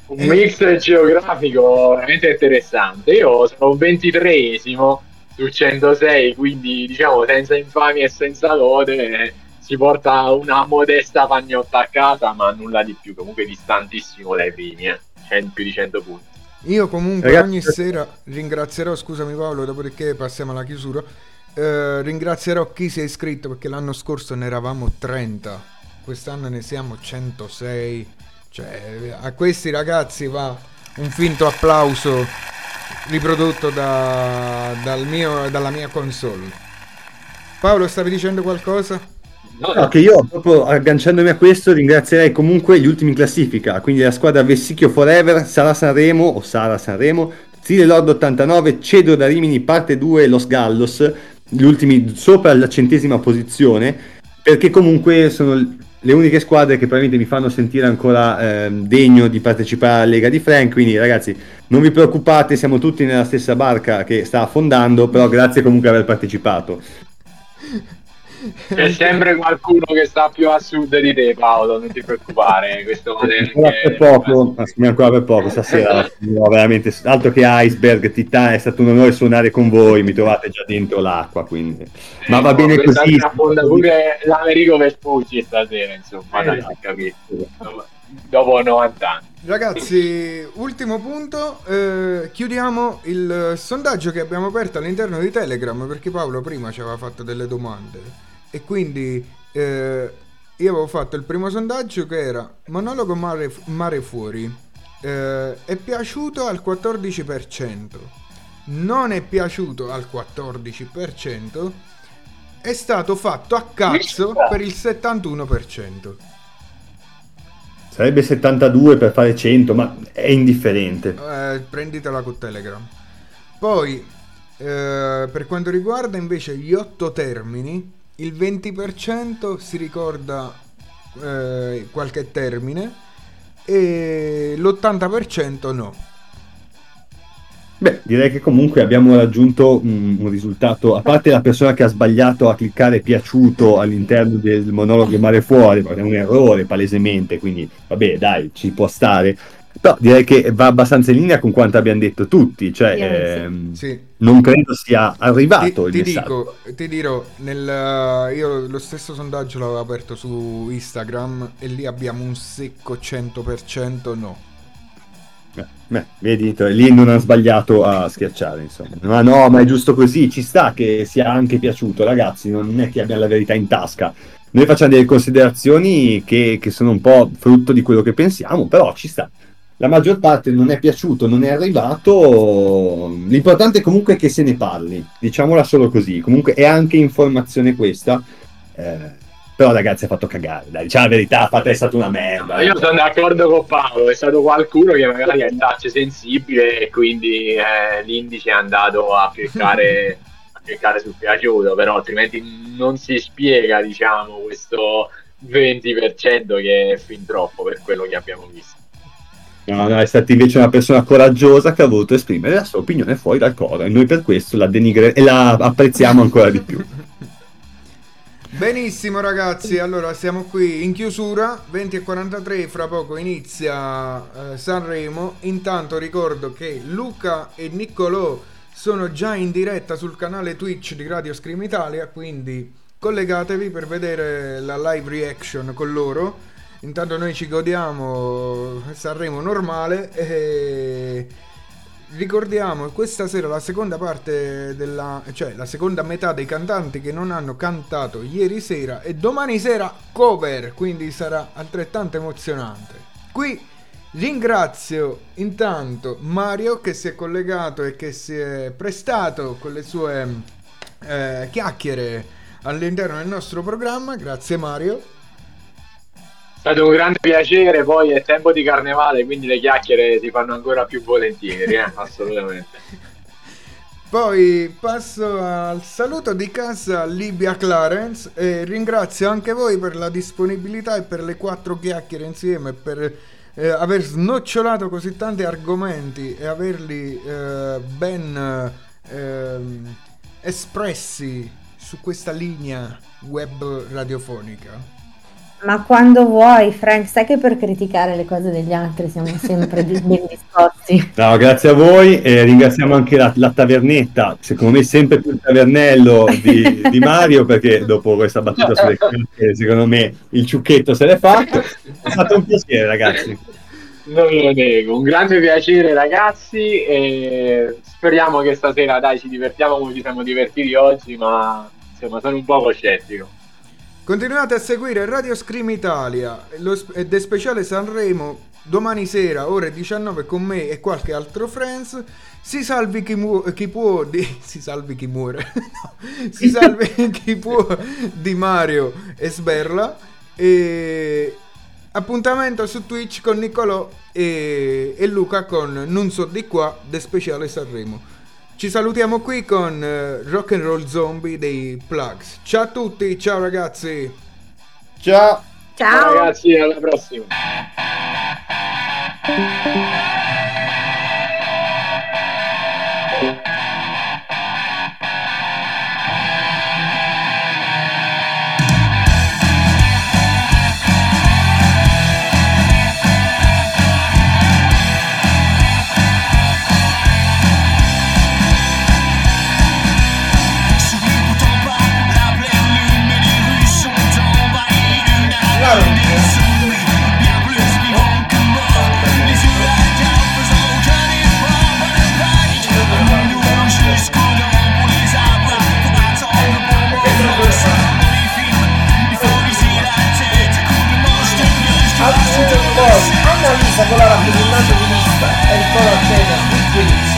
Un Eh. mix geografico veramente interessante. Io sono ventitreesimo su 106, quindi diciamo senza infamia e senza lode si porta una modesta pagnotta a casa, ma nulla di più. Comunque distantissimo dai primi, eh. Cent- più di 100 punti. Io comunque Ragazzi- ogni sera ringrazierò, scusami Paolo, dopodiché passiamo alla chiusura. eh, ringrazierò chi si è iscritto perché l'anno scorso ne eravamo 30, quest'anno ne siamo 106. Cioè, a questi ragazzi va un finto applauso riprodotto da- dal mio- dalla mia console. Paolo, stavi dicendo qualcosa? No, che io proprio agganciandomi a questo ringrazierei comunque gli ultimi in classifica, quindi la squadra Vessicchio Forever, Sara Sanremo o Sara Sanremo, Zile Lord 89, Cedro da Rimini parte 2 Los Gallos, gli ultimi sopra la centesima posizione, perché comunque sono le uniche squadre che probabilmente mi fanno sentire ancora ehm, degno di partecipare alla Lega di Frank, quindi ragazzi non vi preoccupate, siamo tutti nella stessa barca che sta affondando, però grazie comunque di aver partecipato. C'è sempre qualcuno che sta più a sud di te, Paolo. Non ti preoccupare. *laughs* Questo Ancora anche- per poco, ma ancora per poco stasera. *laughs* no, veramente altro che iceberg, Titan, è stato un onore suonare con voi. Mi trovate già dentro l'acqua, quindi. Ma va bene Questa così. affonda pure l'Americo Vespucci stasera, insomma, Eh, dai, esatto. si capisce. Dopo- Dopo 90 anni. Ragazzi, ultimo punto, eh, chiudiamo il sondaggio che abbiamo aperto all'interno di Telegram perché Paolo prima ci aveva fatto delle domande e quindi eh, io avevo fatto il primo sondaggio che era monologo mare, mare fuori, eh, è piaciuto al 14%, non è piaciuto al 14%, è stato fatto a cazzo per il 71%. Sarebbe 72 per fare 100, ma è indifferente. Eh, prenditela con Telegram. Poi, eh, per quanto riguarda invece gli otto termini, il 20% si ricorda eh, qualche termine e l'80% no. Beh, direi che comunque abbiamo raggiunto un, un risultato, a parte la persona che ha sbagliato a cliccare piaciuto all'interno del monologo mare fuori, perché è un errore palesemente, quindi vabbè dai, ci può stare. Però direi che va abbastanza in linea con quanto abbiamo detto tutti, cioè Sì, ehm, Sì. non credo sia arrivato Ti, il ti messaggio. dico, ti dirò, nel, io lo stesso sondaggio l'avevo aperto su Instagram e lì abbiamo un secco 100% no. Eh, beh, vedi, t- lì non ha sbagliato a schiacciare, insomma. Ma no, ma è giusto così, ci sta che sia anche piaciuto, ragazzi, non è che abbiamo la verità in tasca. Noi facciamo delle considerazioni che, che sono un po' frutto di quello che pensiamo, però ci sta. La maggior parte non è piaciuto, non è arrivato. L'importante è comunque che se ne parli, diciamola solo così. Comunque è anche informazione questa. Eh, però ragazzi ha fatto cagare, dai, diciamo la verità, fate è stata una merda. Io sono d'accordo con Paolo, è stato qualcuno che magari il touch sensibile e quindi eh, l'indice è andato a cliccare, a cliccare sul piaciuto, però altrimenti non si spiega diciamo questo 20% che è fin troppo per quello che abbiamo visto. No, no, è stata invece una persona coraggiosa che ha voluto esprimere la sua opinione fuori dal coro e noi per questo la denigre e la apprezziamo ancora di più. *laughs* Benissimo ragazzi, allora siamo qui in chiusura, 20 e 43, fra poco inizia eh, Sanremo, intanto ricordo che Luca e Niccolò sono già in diretta sul canale Twitch di Radio Scream Italia, quindi collegatevi per vedere la live reaction con loro, intanto noi ci godiamo Sanremo normale e ricordiamo questa sera la seconda parte della cioè la seconda metà dei cantanti che non hanno cantato ieri sera e domani sera cover quindi sarà altrettanto emozionante. Qui ringrazio intanto Mario che si è collegato e che si è prestato con le sue eh, chiacchiere all'interno del nostro programma. Grazie Mario È stato un grande piacere, poi è tempo di carnevale, quindi le chiacchiere si fanno ancora più volentieri, eh, assolutamente. *laughs* Poi passo al saluto di casa Libia Clarence e ringrazio anche voi per la disponibilità e per le quattro chiacchiere insieme, per eh, aver snocciolato così tanti argomenti e averli eh, ben ehm, espressi su questa linea web radiofonica. Ma quando vuoi, Frank, sai che per criticare le cose degli altri siamo sempre di- ben disposti. *laughs* No, grazie a voi e ringraziamo anche la, la tavernetta, secondo me sempre più il tavernello di, di Mario perché dopo questa battuta sulle *laughs* chiacchiere secondo me il ciucchetto se l'è fatto. È stato un piacere ragazzi. Non lo nego, un grande piacere ragazzi e speriamo che stasera dai ci divertiamo come ci siamo divertiti oggi, ma insomma sono un poco scettico. Continuate a seguire Radio Scream Italia ed è speciale Sanremo domani sera ore 19 con me e qualche altro friends. Si salvi chi, mu- chi può di *laughs* si salvi chi muore. *laughs* No, si salvi *laughs* chi può di Mario e Sberla e appuntamento su Twitch con Niccolò e, e Luca con Non so di qua de speciale Sanremo. Ci salutiamo qui con eh, Rock and Roll Zombie dei Plugs. Ciao a tutti, ciao ragazzi. Ciao. Ciao! Ragazzi, alla prossima. Annalisa con la rappresentante di lista e di Twitch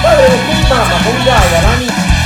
poi avremo Queen Mama con Gaia, Rani Les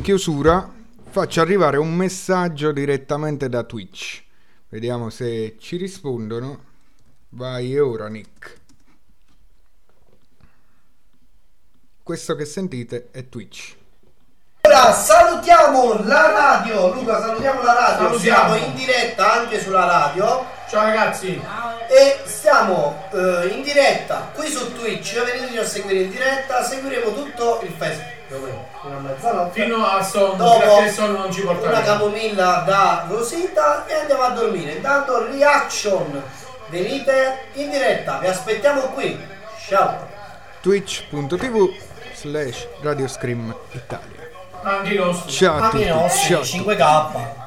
in chiusura faccio arrivare un messaggio direttamente da Twitch. Vediamo se ci rispondono. Vai ora Nick. Questo che sentite è Twitch. Ora salutiamo la radio, Luca, salutiamo la radio. Salutiamo. Siamo in diretta anche sulla radio. Ciao ragazzi. E stiamo eh, in diretta qui su Twitch. Veniteci a seguire in diretta. Seguiremo tutto il festival. Meno, Fino a mezzanotte. Fino a sonno, Dopo sonno non ci porta una camomilla da Rosita e andiamo a dormire. Intanto reaction. Venite in diretta, vi aspettiamo qui. Ciao. twitch.tv slash Radio Scream Italia. Anche i nostri. Ciao a Anche i tutti. nostri, Ciao a tutti. 5k.